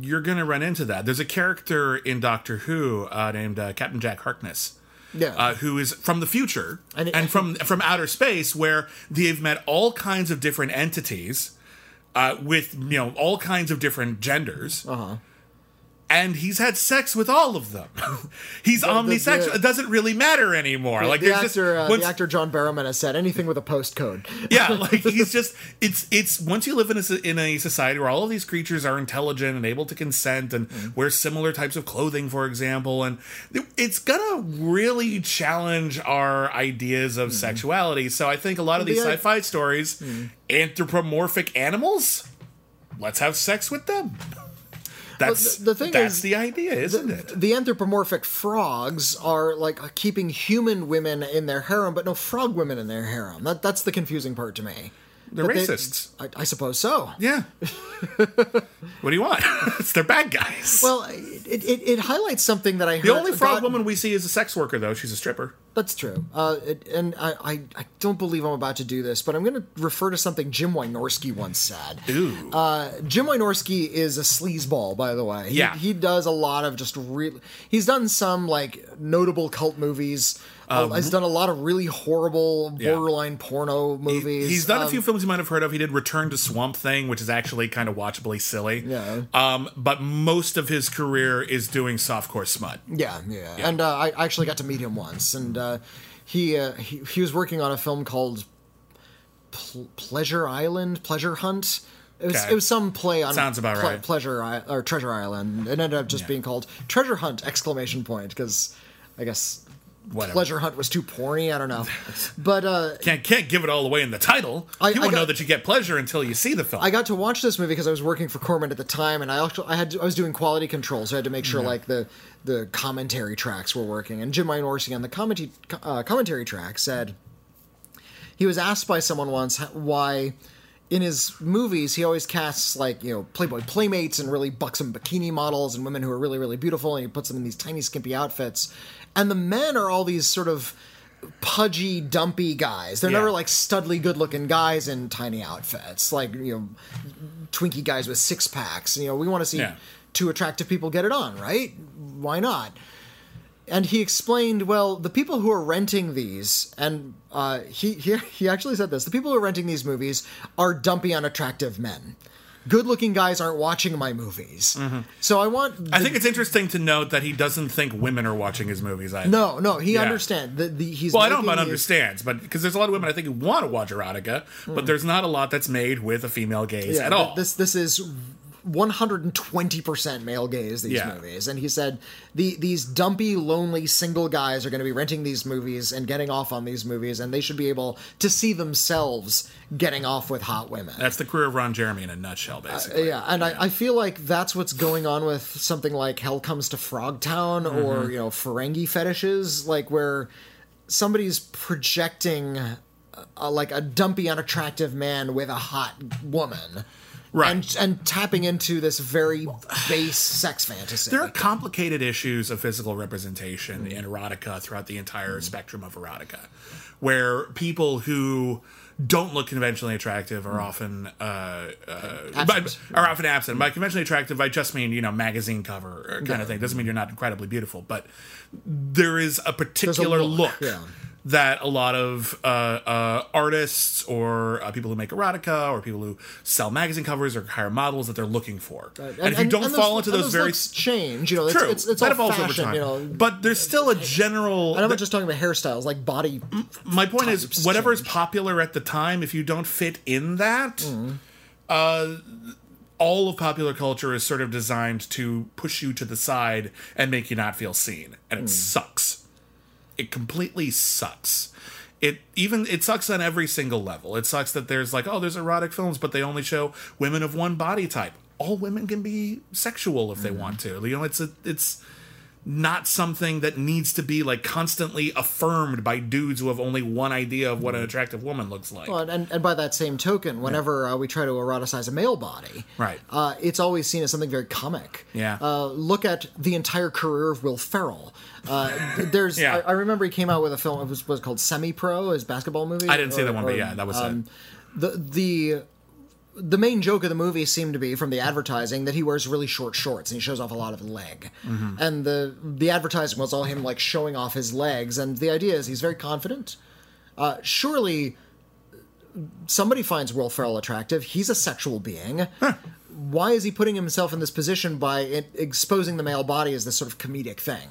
you're going to run into that. There's a character in Doctor Who uh, named uh, Captain Jack Harkness. Yeah. Uh, who is from the future And and, from from outer space, where they've met all kinds of different entities uh, with you know all kinds of different genders, uh-huh. And he's had sex with all of them. he's omnisexual. the- it doesn't really matter anymore. like the there's just actor, uh, once- the actor John Barrowman has said anything with a postcode. yeah, like he's just it's it's once you live in a in a society where all of these creatures are intelligent and able to consent and Mm-hmm. wear similar types of clothing, for example, and it's gonna really challenge our ideas of sexuality. So I think a lot of these Mm-hmm. Sci-fi stories, anthropomorphic animals, let's have sex with them. That's the- the thing that's is, the idea, isn't it? The anthropomorphic frogs are like uh, keeping human women in their harem, but no frog women in their harem. That that's the confusing part to me. They're they- racists. I, I suppose so. Yeah. what do you want? it's they're bad guys. Well, it, it, it highlights something that I heard. The only frog God- woman we see is a sex worker, though. She's a stripper. That's true. Uh, it, and I, I, I don't believe I'm about to do this, but I'm going to refer to something Jim Wynorski once said. Ooh. Uh, Jim Wynorski is a sleazeball, by the way. He- Yeah. He, does a lot of just real. He's done some like notable cult movies. Uh, he's done a lot of really horrible Um, Yeah. borderline porno movies. He's done a Um, few films you might have heard of. He did Return to Swamp Thing, which is actually kind of watchably silly. Yeah. Um, but most of his career is doing softcore smut. Yeah, yeah. And uh, I actually got to meet him once, and uh, he, uh, he he was working on a film called Pl- Pleasure Island, Pleasure Hunt. It was, Okay. it was some play on Sounds about right. Pleasure I- or Treasure Island. It ended up just Yeah. being called Treasure Hunt! Exclamation point because I guess Whatever. Pleasure Hunt was too porny. I don't know, but uh, Can't can't give it all away in the title. I- you I won't got- know that you get pleasure until you see the film. I got to watch this movie because I was working for Corman at the time, and I also I had I was doing quality control, so I had to make sure like the the commentary tracks were working. And Jim Wynorski on the commentary uh, commentary track said he was asked by someone once why in his movies he always casts like you know Playboy playmates and really buxom bikini models and women who are really really beautiful, and he puts them in these tiny skimpy outfits, and the men are all these sort of pudgy, dumpy guys. They're Yeah. never like studly, good-looking guys in tiny outfits, like you know, twinky guys with six packs. You know, we want to see Yeah. two attractive people get it on, right? Why not? And he explained, well, the people who are renting these, and uh, he, he he actually said this: the people who are renting these movies are dumpy, unattractive men. Good-looking guys aren't watching my movies. So I want. Mm-hmm. I think it's interesting to note that he doesn't think women are watching his movies. Either. no, no. He Yeah. understands. The, the, he's Well, I don't know about understands, but because there's a lot of women I think who want to watch erotica, but there's not a lot that's made with a female gaze Yeah, at all. This this is 120% male gaze these Yeah. movies and he said the these dumpy lonely single guys are going to be renting these movies and getting off on these movies and they should be able to see themselves getting off with hot women That's the career of Ron Jeremy in a nutshell, basically. yeah and I, I feel like that's what's going on with something like hell comes to frogtown Mm-hmm. or you know ferengi fetishes like where somebody's projecting uh, like a dumpy unattractive man with a hot woman Right. and and tapping into this very base sex fantasy. There are complicated issues of physical representation in erotica throughout the entire spectrum of erotica, where people who don't look conventionally attractive are often uh, uh, are often absent. By conventionally attractive, I just mean you know magazine cover kind of thing. Doesn't mean you're not incredibly beautiful, but there is a particular look, look. yeah. That a lot of uh, uh, artists or uh, people who make erotica or people who sell magazine covers or hire models that they're looking for, and, if you don't and fall those, into and those, very change, you know, it's, True, it's, it's that all evolves over fashion, time. you know. but there's still a general. I'm not just talking about hairstyles, like body. my point is, whatever is popular at the time, if you don't fit in that, Mm-hmm. uh, all of popular culture is sort of designed to push you to the side and make you not feel seen, and Mm. it sucks. It completely sucks. It even it sucks on every single level. It sucks that there's like, oh, there's erotic films, but they only show women of one body type. All women can be sexual if they Mm-hmm. want to. You know, it's a it's not something that needs to be like constantly affirmed by dudes who have only one idea of what an attractive woman looks like. Well, and, and by that same token, whenever uh, we try to eroticize a male body, Right. uh, it's always seen as something very comic. Yeah. Uh, look at the entire career of Will Ferrell. Uh, there's, Yeah. I, I remember he came out with a film. It was, was called Semi Pro, his basketball movie. I didn't see that one, but yeah, that was um, the the the main joke of the movie seemed to be from the advertising that he wears really short shorts and he shows off a lot of leg. Mm-hmm. And the the advertising was all him like showing off his legs. And the idea is he's very confident. Uh, surely somebody finds Will Ferrell attractive. He's a sexual being. Why is he putting himself in this position by it, exposing the male body as this sort of comedic thing?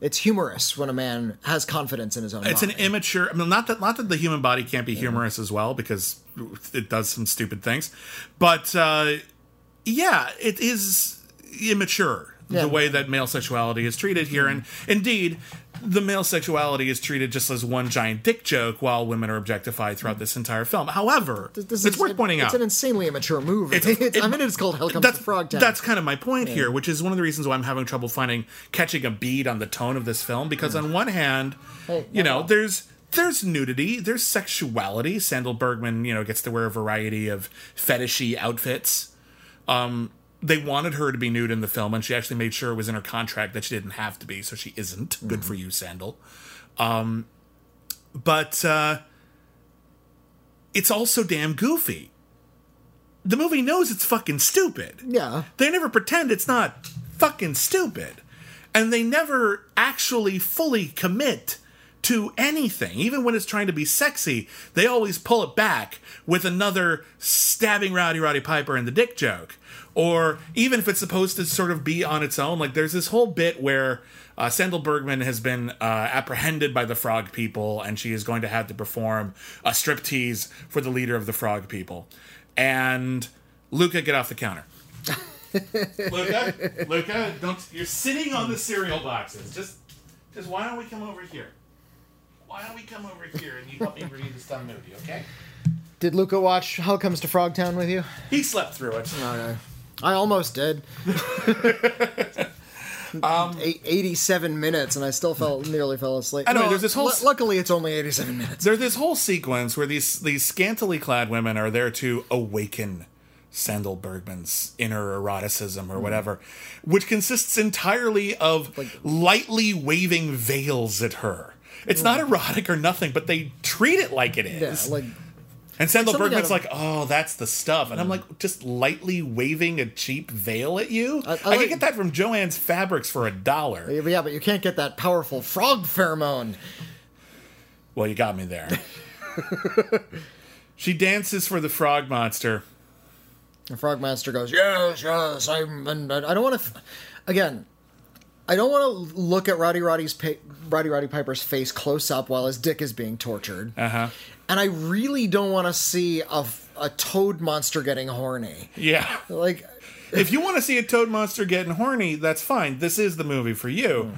It's humorous when a man has confidence in his own Mm-hmm. It's body. an immature. I mean, not that not that the human body can't be humorous as well, because it does some stupid things, but uh, yeah, it is immature Yeah. the way that male sexuality is treated here, and indeed, the male sexuality is treated just as one giant dick joke, while women are objectified throughout this entire film. However, This it's is- worth pointing it's out It's an insanely immature movie. It's- It's, it- I mean, it's called Hell Comes that's to Frogtown. That's kind of my point here, which is one of the reasons why I'm having trouble finding catching a bead on the tone of this film. Because on one hand, Hey, you know, no. there's there's nudity, there's sexuality. Sandahl Bergman, you know, gets to wear a variety of fetishy outfits. Um, they wanted her to be nude in the film, and she actually made sure it was in her contract that she didn't have to be, so she isn't. Good for you, Sandahl. Um, but uh, it's also damn goofy. The movie knows it's fucking stupid. yeah. They never pretend it's not fucking stupid. And they never actually fully commit to anything. Even when it's trying to be sexy, they always pull it back with another stabbing Rowdy Roddy Piper in the dick joke. Or even if it's supposed to sort of be on its own, like there's this whole bit where uh, Sandahl Bergman has been uh, apprehended by the Frog People, and she is going to have to perform a striptease for the leader of the Frog People. And Luca, get off the counter. Luca, Luca, don't. You're sitting on the cereal boxes. Just, just why don't we come over here? Why don't we come over here and you help me review this dumb movie, okay? Did Luca watch Hell Comes to Frogtown with you? He slept through it. Okay. I almost did. Um, Eight- 87 minutes, and I still fell nearly fell asleep. I know, No, there's this whole lu- luckily, it's only 87 minutes. There's this whole sequence where these these scantily clad women are there to awaken Sandahl Bergman's inner eroticism or whatever, which consists entirely of lightly waving veils at her. It's not erotic or nothing, but they treat it like it Yeah, is. like And Sandahl Bergman's like, "Oh, that's the stuff," and I'm like, just lightly waving a cheap veil at you. I, I could like- get that from Joanne's Fabrics for a dollar. yeah, but you can't get that powerful frog pheromone. Well, you got me there. she dances for the frog monster. The frog monster goes, "Yes, yes, I'm." And I don't want to. Again, I don't want to look at Roddy Roddy's pa- Roddy Roddy Piper's face close up while his dick is being tortured, Uh huh. and I really don't want to see a a toad monster getting horny. Yeah. Like, if you want to see a toad monster getting horny, that's fine. This is the movie for you.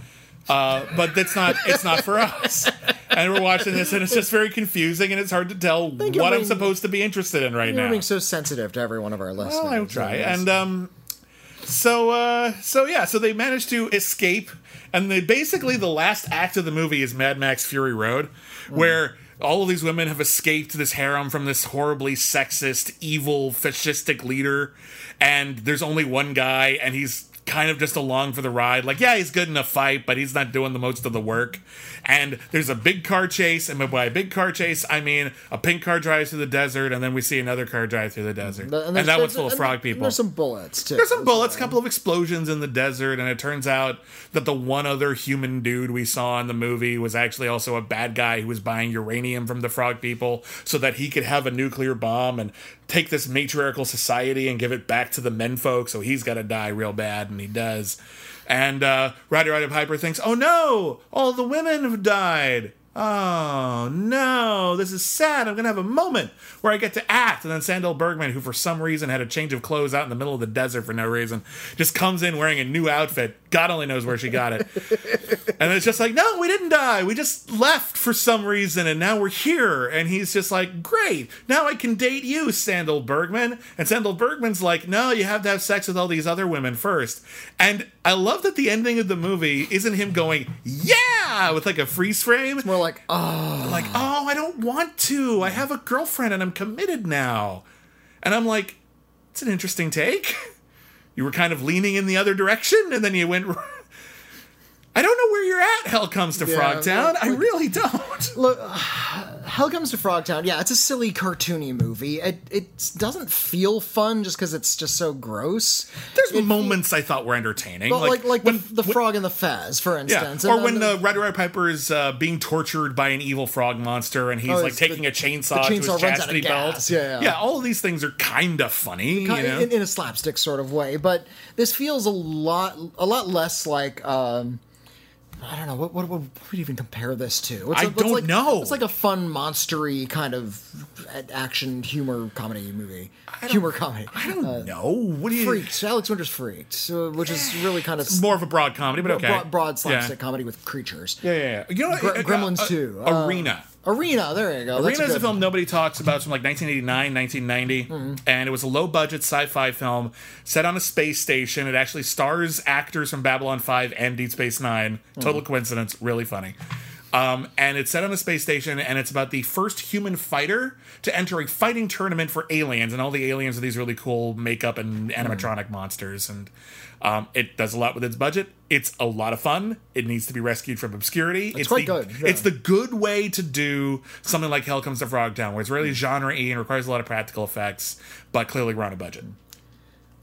Uh, but that's not. It's not for us. And we're watching this, and it's just very confusing, and it's hard to tell what I'm supposed to be interested in right you're now. being so sensitive to every one of our listeners. Well, I will try. And um, so uh, so yeah, so they managed to escape, and they basically the last act of the movie is Mad Max Fury Road, where all of these women have escaped this harem from this horribly sexist, evil, fascistic leader, and there's only one guy, and he's kind of just along for the ride. Like, yeah, he's good in a fight, but he's not doing the most of the work. And there's a big car chase, and by a big car chase, I mean a pink car drives through the desert, and then we see another car drive through the desert, and, there's- that one's full of and frog people. There's some bullets too. There's some bullets, a couple of explosions in the desert, and it turns out that the one other human dude we saw in the movie was actually also a bad guy who was buying uranium from the frog people so that he could have a nuclear bomb and take this matriarchal society and give it back to the men folk. So he's got to die real bad, and he does. And uh, Roddy Roddy Piper thinks, "Oh no, all the women have died." Oh no, this is sad. I'm gonna have a moment where I get to act. And then Sandahl Bergman, who for some reason had a change of clothes out in the middle of the desert for no reason, just comes in wearing a new outfit. God only knows where she got it. And it's just like, no, we didn't die. We just left for some reason, and now we're here. And he's just like, great. Now I can date you, Sandahl Bergman. And Sandahl Bergman's like, no, you have to have sex with all these other women first. And I love that the ending of the movie isn't him going, yeah, with like a freeze frame. We're like, oh, Like, oh, I don't want to. I have a girlfriend and I'm committed now. And I'm like, it's an interesting take. You were kind of leaning in the other direction, and then you went. I don't know where you're at. Hell comes to Yeah, Frogtown. I really don't. look. Hell comes to Frogtown. Yeah, it's a silly cartoony movie. It it doesn't feel fun just because it's just so gross. There's It- moments I thought were entertaining, But like like, when the, the frog and the Fez, for yeah, instance. or And when then uh, Red Red Piper is uh, being tortured by an evil frog monster, and he's Oh, like it's the- taking a chainsaw, the to chainsaw his runs out of chastity belt. Yeah, yeah. all of these things are kind of funny. kind- you know? in, in a slapstick sort of way. But this feels a lot a lot less like um, I don't know what what, what would we even compare this to? It's I a- don't like, know. It's like a fun monstery kind of action humor comedy movie. Humor comedy. I don't know. What do you? Freaked. Alex Winter's Freaked, so, which is really kind of More of a broad comedy, but okay. broad, broad Yeah. slapstick comedy with creatures. Yeah, yeah, yeah. You know, what? Gre- Uh, Gremlins uh, 2, uh, Arena. Arena, there you go. That's Arena is a film nobody talks about. It's from like 1989, 1990, Mm-hmm. and it was a low budget sci fi film set on a space station. It actually stars actors from Babylon 5 and Deep Space Nine. Mm-hmm. Total coincidence, really funny. Um, and it's set on a space station, and it's about the first human fighter to enter a fighting tournament for aliens, and all the aliens are these really cool makeup and animatronic Mm-hmm. monsters. And um, it does a lot with its budget. It's a lot of fun. It needs to be rescued from obscurity. It's, quite the, good, yeah. It's the good way to do something like Hell Comes to Frogtown, where it's really genre y and requires a lot of practical effects, but clearly we're on a budget.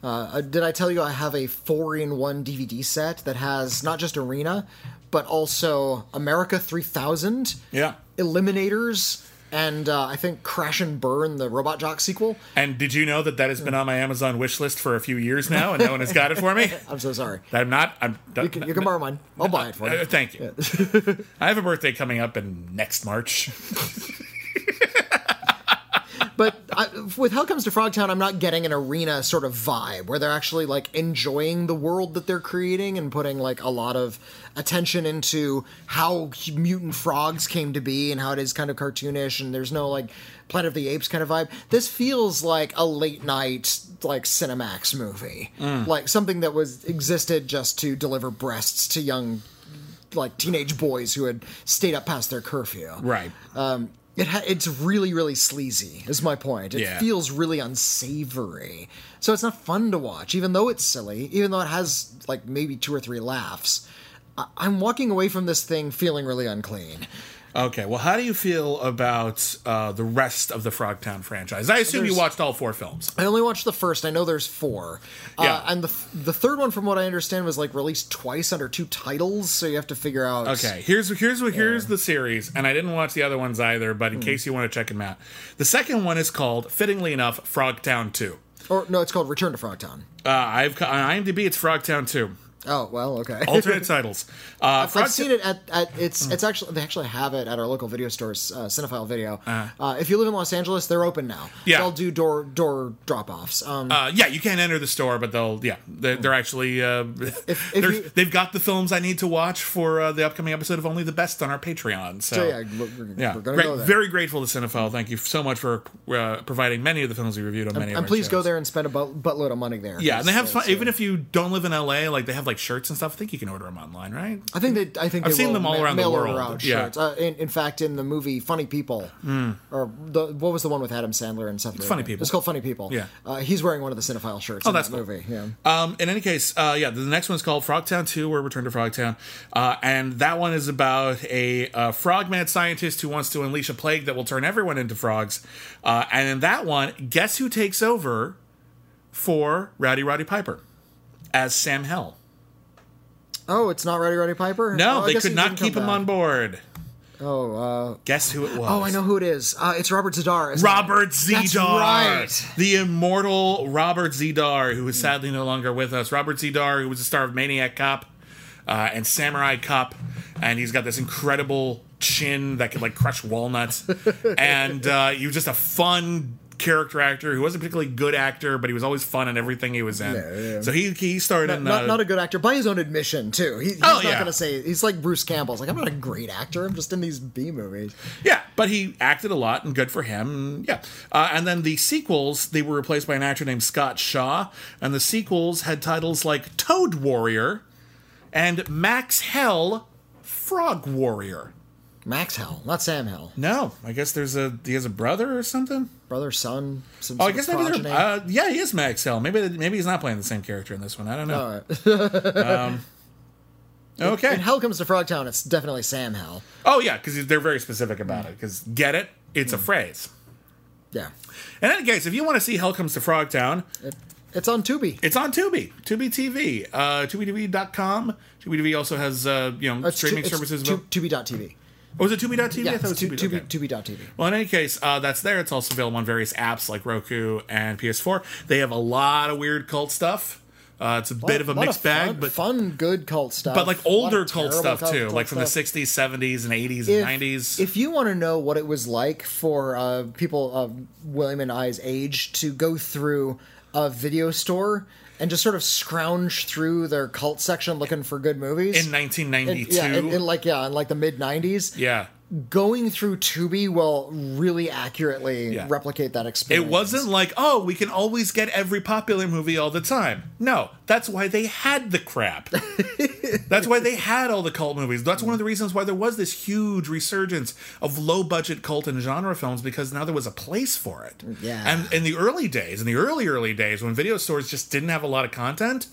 Uh, did I tell you I have a four in one DVD set that has not just Arena, but also America 3000, Yeah. Eliminators, and uh, I think Crash and Burn, the Robot Jox sequel. And did you know that that has been on my Amazon wish list for a few years now, and no one has got it for me? I'm so sorry. I'm not. I'm. You can, you can borrow mine. I'll buy it for Uh, you. thank you. I have a birthday coming up in next March. But I, with Hell Comes to Frogtown, I'm not getting an arena sort of vibe where they're actually like enjoying the world that they're creating and putting like a lot of attention into how mutant frogs came to be and how it is kind of cartoonish and there's no like Planet of the Apes kind of vibe. This feels like a late night like Cinemax movie, like something that was existed just to deliver breasts to young like teenage boys who had stayed up past their curfew. Right. Um, it ha- it's really really sleazy. Is my point. It Yeah. feels really unsavory. So it's not fun to watch, even though it's silly. Even though it has like maybe two or three laughs. I- I'm walking away from this thing feeling really unclean. Okay. Well, how do you feel about uh, the rest of the Frogtown franchise? I assume you watched all four films. I only watched the first. I know there's four. Yeah. Uh, and the the third one, from what I understand, was like released twice under two titles. So you have to figure out. Okay, here's here's what here's the series, and I didn't watch the other ones either, but in case you want to check them out, the second one is called, fittingly enough, Frogtown Two. Or no, it's called Return to Frogtown. Uh, I've on IMDb, it's Frogtown Two. Oh well, okay. Alternate titles. Uh, I've seen it at, at it's it's actually they actually have it at our local video stores, uh, Cinefile Video. Uh, if you live in Los Angeles, they're open now. Yeah. they'll do door door drop offs. Um, Uh, yeah, you can't enter the store, but they'll yeah they're, they're actually uh, if they're- you- they've got the films I need to watch for uh, the upcoming episode of Only the Best on our Patreon. So, so yeah, we're, yeah, we're gonna great- go very grateful to Cinefile. Thank you so much for uh, providing many of the films we reviewed on many. of and please go there and spend a butt, buttload of money there. Yeah, and they have fun. Even uh, if you don't live in LA, like they have like shirts and stuff. I think you can order them online, right? I think they. I think I've seen will them all ma- around the world. out Yeah. Shirts. Uh, in, in fact, in the movie Funny People, or the what was the one with Adam Sandler and Seth? Funny People. It's called Funny People. Yeah. uh, he's wearing one of the Cinefile shirts. Oh, in that's that cool. movie. Yeah. Um, in any case, uh, yeah, the next one's called Frogtown 2 or Return to Frogtown. Uh, and that one is about a, uh frog-mad scientist who wants to unleash a plague that will turn everyone into frogs. Uh, and in that one, guess who takes over for Rowdy Roddy Piper as Sam Hell? Oh, it's not Ready Ready Piper. No, Oh, they could not keep him back. on board. Oh, uh, Guess who it was? oh, I know who it is. Uh, it's Robert it? Robert Z'Dar. That's right. The immortal Robert Z'Dar, who is sadly no longer with us. Robert Z'Dar, who was the star of Maniac Cop uh, and Samurai Cop. And he's got this incredible chin that could like crush walnuts. and uh, he was just a fun character actor who wasn't particularly good actor, but he was always fun in everything he was in. Yeah, yeah. So he he starred in not, uh, not a good actor by his own admission too. He, he's Oh, not yeah. gonna say he's like Bruce Campbell's like I'm not a great actor. I'm just in these B movies. Yeah, but he acted a lot, and good for him. Yeah, uh, and then the sequels they were replaced by an actor named Scott Shaw, and the sequels had titles like Toad Warrior and Max Hell Frog Warrior. Max Hell, not Sam Hell. No, I guess there's a he has a brother or something. Brother, son. Some Oh, I guess maybe they're, uh, yeah, he is Max Hell. Maybe maybe he's not playing the same character in this one. I don't know. All right. okay. When Hell Comes to Frogtown, it's definitely Sam Hell. oh yeah, because they're very specific about it. Because get it, it's a phrase. Yeah, In any case, if you want to see Hell Comes to Frogtown, it, it's on Tubi. It's on Tubi, Tubi TV, uh, TubiTV.com. Tubi TV also has uh, you know It's streaming tu- services. tu- Tubi.tv. oh, was it Tubi.tv? Yeah, I thought it was tu- Tubi. Tubi, okay. Tubi.tv. Well, in any case, uh, that's there. It's also available on various apps like Roku and PS4. They have a lot of weird cult stuff. Uh, it's a bit of a lot mixed bag, fun, but fun, good cult stuff. but like older cult stuff cult- too, cult like from stuff. the '60s, '70s, and '80s if, and '90s. If you want to know what it was like for uh, people of William and I's age to go through a video store and just sort of scrounge through their cult section looking for good movies, in 1992, yeah, in, in like yeah, in like the mid '90s, yeah, going through Tubi will really accurately Yeah. replicate that experience. It wasn't like, oh, we can always get every popular movie all the time. No, that's why they had the crap. that's why they had all the cult movies. That's one of the reasons why there was this huge resurgence of low budget cult and genre films because now there was a place for it. Yeah. And in the early days, in the early, early days, when video stores just didn't have a lot of content,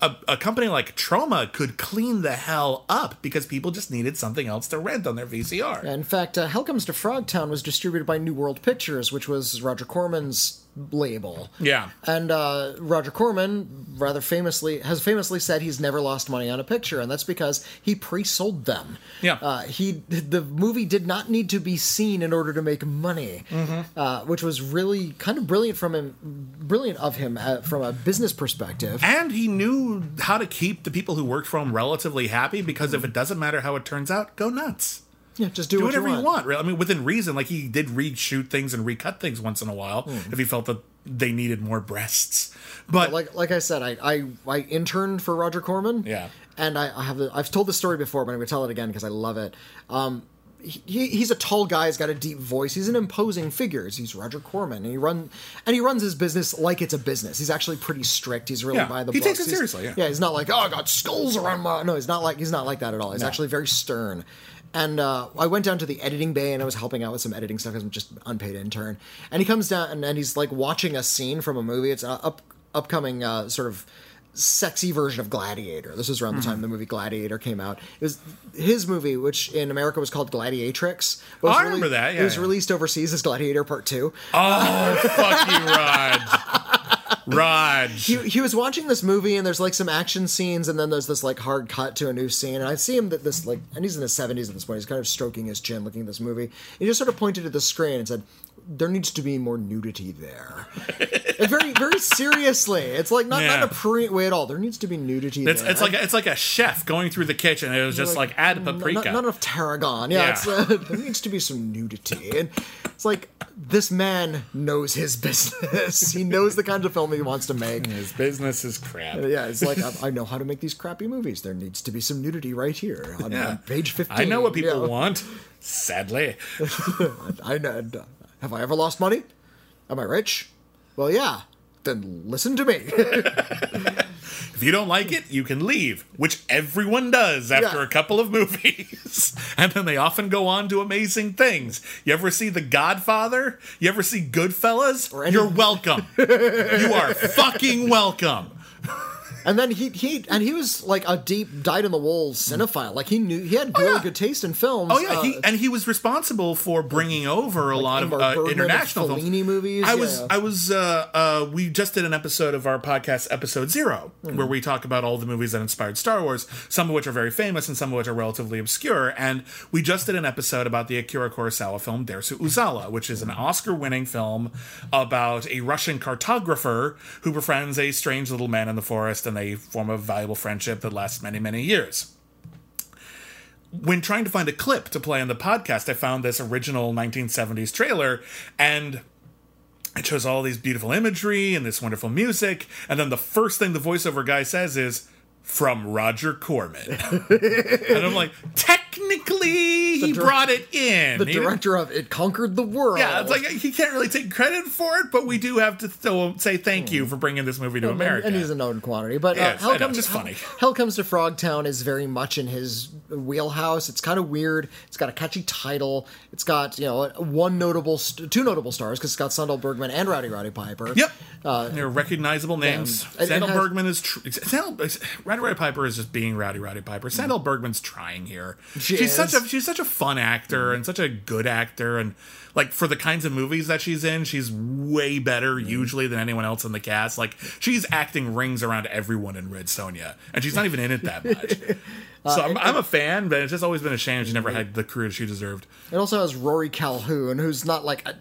a, a company like Troma could clean the hell up because people just needed something else to rent on their VCR. In fact, uh, Hell Comes to Frogtown was distributed by New World Pictures, which was Roger Corman's label. Yeah. And uh, Roger Corman, rather famously, has famously said he's never lost money on a picture, and that's because he pre-sold them. Yeah. Uh, he the movie did not need to be seen in order to make money, Mm-hmm. uh, which was really kind of brilliant from him, brilliant of him uh, from a business perspective. And he knew how to keep the people who worked for him relatively happy because if it doesn't matter how it turns out, go nuts. Yeah, just do, Do whatever you you want. want. really. I mean, within reason. Like he did reshoot things and recut things once in a while Hmm. if he felt that they needed more breasts. But like like I said, I I, I interned for Roger Corman. Yeah. and I, I have the, I've told this story before, but I'm gonna tell it again because I love it. Um, he, he's a tall guy. He's got a deep voice. He's an imposing figure. He's Roger Corman, and he run and he runs his business like it's a business. He's actually pretty strict. He's really Yeah, by the he books. takes it He's- seriously, yeah. yeah, he's not like oh I got skulls around my. No, he's not like he's not like that at all. He's actually very stern. And uh, I went down to the editing bay and I was helping out with some editing stuff because I'm just unpaid intern. And he comes down and, and he's like watching a scene from a movie. It's an up upcoming uh, sort of sexy version of Gladiator. This was around the Mm-hmm. time the movie Gladiator came out. It was his movie, which in America was called Gladiatrix. But was Oh, I remember that, yeah, it was yeah. released overseas as Gladiator Part Two. oh, fuck you, Raj. Raj. he, he was watching this movie and there's like some action scenes and then there's this like hard cut to a new scene and I see him that this like and he's in his 70s at this point he's kind of stroking his chin looking at this movie he just sort of pointed at the screen and said there needs to be more nudity there and very very seriously it's like not, Yeah. not a pre way at all there needs to be nudity It's, there it's like a, it's like a chef going through the kitchen. and It was just like, add Not- paprika. Not, not enough tarragon. Yeah, Yeah. It's, uh, there needs to be some nudity. And it's like this man knows his business. he knows the kind of film he wants to make. His business is crap. Yeah, it's like I, I know how to make these crappy movies. There needs to be some nudity right here on, Yeah. on page fifteen. I know what people Yeah. want. Sadly. I know. Uh, have I ever lost money? Am I rich? Well, yeah. Then listen to me. If you don't like it, you can leave, which everyone does after Yeah. a couple of movies. and then they often go on to amazing things. You ever see The Godfather? You ever see Goodfellas? Any- You're welcome. you are fucking welcome. and then he he and he was like a deep dyed in the wool cinephile. Like he knew he had really yeah. good taste in films. Oh yeah, Uh, he and he was responsible for bringing over a lot of uh, international like films. Movies, I was. I was uh, uh, we just did an episode of our podcast, episode 0 Hmm. where we talk about all the movies that inspired Star Wars, some of which are very famous and some of which are relatively obscure. And we just did an episode about the Akira Kurosawa film Dersu Uzala, which is an Oscar-winning film about a Russian cartographer who befriends a strange little man in the forest, and they form a valuable friendship that lasts many many years. When trying to find a clip to play on the podcast, I found this original 1970s trailer, and it shows all these beautiful imagery and this wonderful music, and then the first thing the voiceover guy says is from Roger Corman, and I'm like, technically he brought it in. The He- director of It Conquered the World. yeah, it's like he can't really take credit for it, but we do have to still say thank you for bringing this movie to America. And he's a known quantity. But uh, Hell, know, comes, just Hell- funny. Hell Comes to Frogtown is very much in his wheelhouse. It's kind of weird. It's got a catchy title. It's got, you know, one notable, st- two notable stars because it's got Sandahl Bergman and Rowdy Roddy Piper. Yep. They're recognizable names. it Sandahl has- Bergman is. Tr- Sandahl, Rowdy Roddy Piper is just being Rowdy Roddy Piper. Sandahl Bergman's trying here. She she's such a she's such a fun actor mm-hmm. and such a good actor and like for the kinds of movies that she's in, she's way better mm-hmm. usually than anyone else in the cast. Like she's acting rings around everyone in Red Sonja, and she's not even in it that much. Uh, so I'm, I'm a fan, but it's just always been a shame she never mm-hmm. had the career she deserved. It also has Rory Calhoun, who's not like a,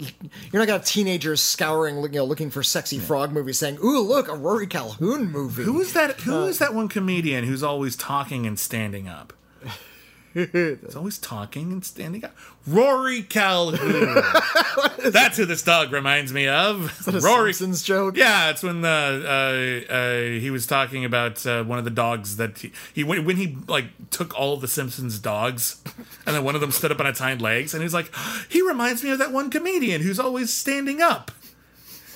you're not gonna teenagers scouring, you know, looking for sexy frog movies, saying, "Ooh, look, a Rory Calhoun movie." Who is that? Who Uh, is that one comedian who's always talking and standing up? He's always talking and standing up. Rory Calhoun. That's who this dog reminds me of. a Rory. Simpsons joke? Yeah, it's when the uh, uh, he was talking about uh, one of the dogs that he, he when, when he like took all of the Simpsons dogs, and then one of them stood up on its hind legs, and he's like, he reminds me of that one comedian who's always standing up.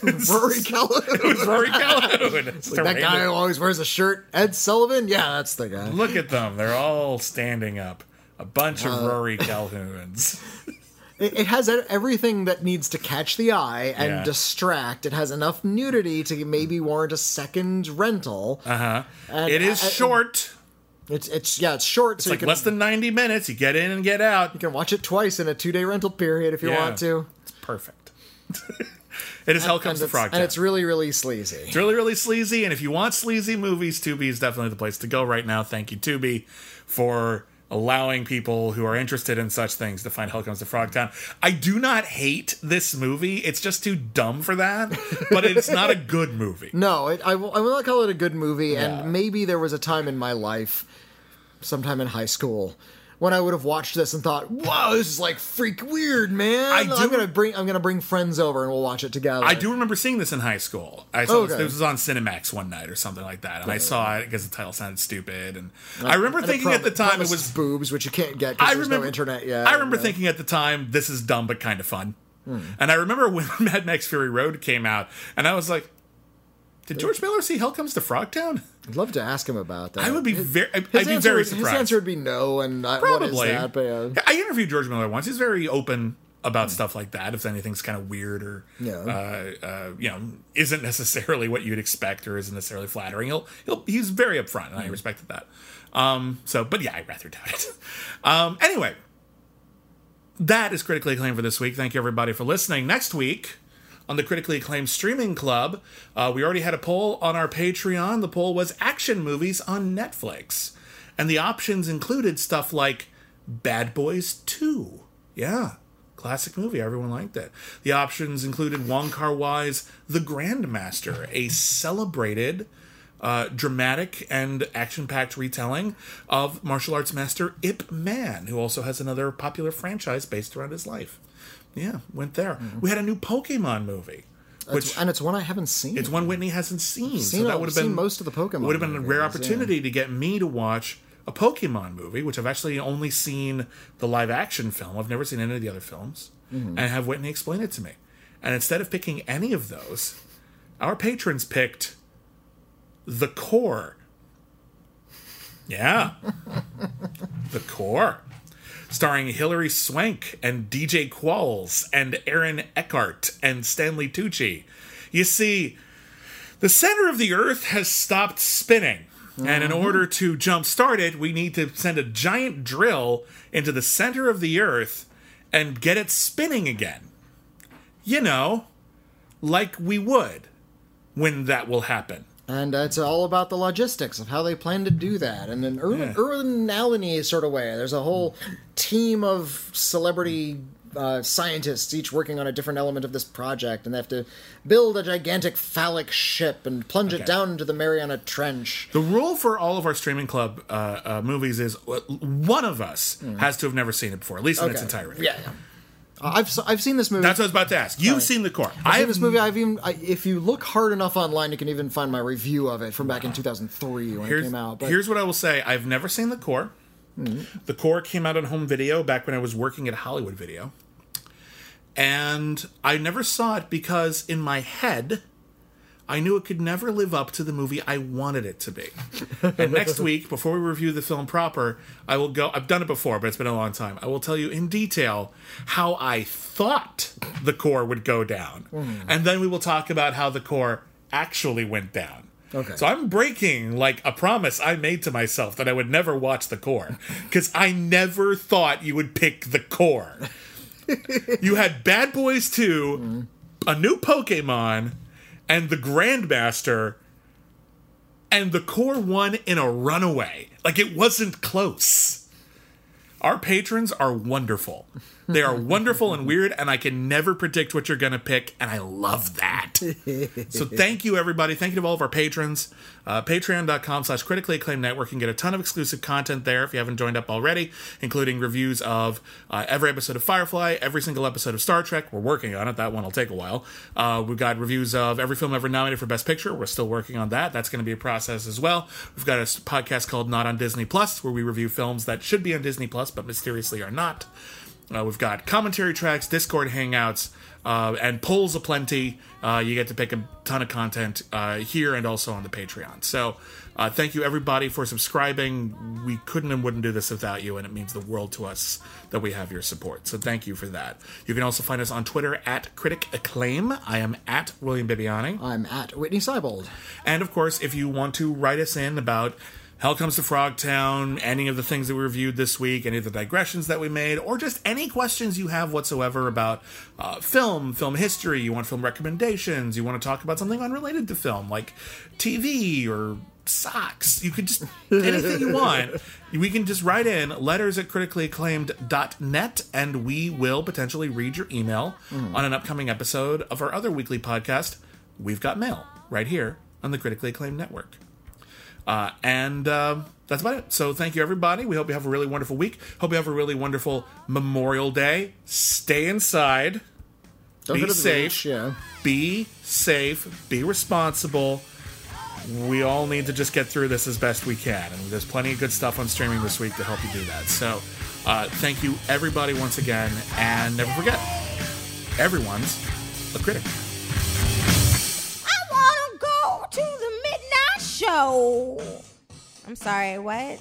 Rory Calhoun. It was Rory Calhoun. It's that guy who always wears a shirt, Ed Sullivan. Yeah, that's the guy. Look at them. They're all standing up. A bunch Uh, of Rory Calhouns. It, it has everything that needs to catch the eye and Yeah. distract. It has enough nudity to maybe warrant a second rental. Uh huh. It is uh, short. It's it's yeah, it's short, so It's like you can less than 90 minutes. You get in and get out. you can watch it twice in a two day rental period if you Yeah. want to. It's perfect. It is Hell Comes it's, Frog and it's really really sleazy. It's really, really sleazy. And if you want sleazy movies, Tubi is definitely the place to go right now. Thank you, Tubi, for allowing people who are interested in such things to find Hell Comes to Frogtown. I do not hate this movie. It's just too dumb for that, but it's not a good movie. No, it, I, will, I will not call it a good movie. Yeah. And maybe there was a time in my life, sometime in high school, when I would have watched this and thought, "Wow, this is like freak weird, man." I do- I'm gonna bring I'm gonna bring friends over and we'll watch it together. I do remember seeing this in high school. I saw Okay. this, this was on Cinemax one night or something like that, and I saw it because the title sounded stupid. And I remember And thinking at the time it was boobs, which you can't get I because there's remember no internet yet. I remember thinking at the time, this is dumb but kind of fun. Hmm. And I remember when Mad Max Fury Road came out, and I was like, did George Miller see Hell Comes to Frogtown? I'd love to ask him about that. I would be very, I'd be very would- surprised. His answer would be no, and is Probably. that? But uh, I interviewed George Miller once. He's very open about stuff like that. If anything's kind of weird or, Yeah. uh, uh, you know, isn't necessarily what you'd expect or isn't necessarily flattering, he'll, he'll he's very upfront, and I respected that. Um, so, but yeah, I rather doubt it. Um, anyway, that is critically acclaimed for this week. Thank you everybody for listening. Next week on the critically acclaimed streaming club, uh, we already had a poll on our Patreon. The poll was action movies on Netflix, and the options included stuff like Bad Boys Two. Yeah. Classic movie, everyone liked it. The options included Wong Kar Wai's The Grandmaster, a celebrated uh, dramatic and action-packed retelling of martial arts master Ip Man, who also has another popular franchise based around his life. Yeah, went there. We had a new Pokemon movie, which and it's one I haven't seen. it's one Whitney hasn't seen, Seen so that would have been most of the Pokemon Would have been a rare movies, opportunity to get me to watch a Pokemon movie, which I've actually only seen the live action film. I've never seen any of the other films, Mm-hmm. and have Whitney explain it to me. And instead of picking any of those, our patrons picked the core. Yeah, the core starring Hilary Swank and DJ Qualls and Aaron Eckhart and Stanley Tucci. You see, the center of the Earth has stopped spinning. And in mm-hmm. order to jumpstart it, we need to send a giant drill into the center of the Earth and get it spinning again. You know, like we would when that will happen. And uh, it's all about the logistics of how they plan to do that, and in Irwin Yeah. Irwin Allen-y sort of way. There's a whole team of celebrity. Uh, scientists each working on a different element of this project, and they have to build a gigantic phallic ship and plunge Okay. it down into the Mariana Trench. The rule for all of our streaming club uh, uh, movies is uh, one of us has to have never seen it before, at least in its entirety. Yeah, yeah. I've I've seen this movie. That's what I was about to ask. You've seen the core. I've I seen this movie. I've even I, if you look hard enough online, you can even find my review of it from back in 2003 when it came out. But Mm-hmm. here's what I will say: I've never seen the core. The core came out on home video back when I was working at Hollywood Video, and I never saw it because in my head. I knew it could never live up to the movie I wanted it to be. and next week, before we review the film proper, I will go. I've done it before, but it's been a long time. I will tell you in detail how I thought the core would go down. Hmm. And then we will talk about how the core actually went down. Okay. So I'm breaking like a promise I made to myself that I would never watch the core because I never thought you would pick the core. you had Bad Boys 2, hmm. a new Pokemon, and the Grandmaster, and the core won in a runaway. Like it wasn't close. Our patrons are wonderful. They are wonderful and weird, and I can never predict what you're going to pick, and I love that. so thank you, everybody. Thank you to all of our patrons. Uh, Patreon.com slash critically acclaimed network. You can get a ton of exclusive content there if you haven't joined up already, including reviews of uh, every episode of Firefly, every single episode of Star Trek. We're working on it. That one will take a while. Uh, we've got reviews of every film ever nominated for Best Picture. We're still working on that. That's going to be a process as well. We've got a podcast called Not on Disney Plus, where we review films that should be on Disney Plus, but mysteriously are not. Uh, we've got commentary tracks, Discord hangouts, uh, and polls aplenty. Uh, you get to pick a ton of content uh, here and also on the Patreon. So uh, thank you everybody for subscribing. We couldn't and wouldn't do this without you, and it means the world to us that we have your support. So thank you for that. You can also find us on Twitter at Critic Acclaim. I am at William Bibiani. I'm at Whitney Seibold. And of course, if you want to write us in about Hell Comes to Frogtown, any of the things that we reviewed this week, any of the digressions that we made, or just any questions you have whatsoever about uh, film, film history, you want film recommendations, you want to talk about something unrelated to film, like TV or socks, you could just anything you want. We can just write in letters at criticallyacclaimed.net and we will potentially read your email on an upcoming episode of our other weekly podcast, We've Got Mail, right here on the Critically Acclaimed Network. Uh, and uh, that's about it. So thank you, everybody. We hope you have a really wonderful week. Hope you have a really wonderful Memorial Day. Stay inside. Don't Be go to the safe. beach, yeah. Be safe. Be responsible. We all need to just get through this as best we can. And there's plenty of good stuff on streaming this week to help you do that. So uh, thank you, everybody, once again. And never forget, everyone's a critic. I want to go to the midnight show. I'm sorry, what?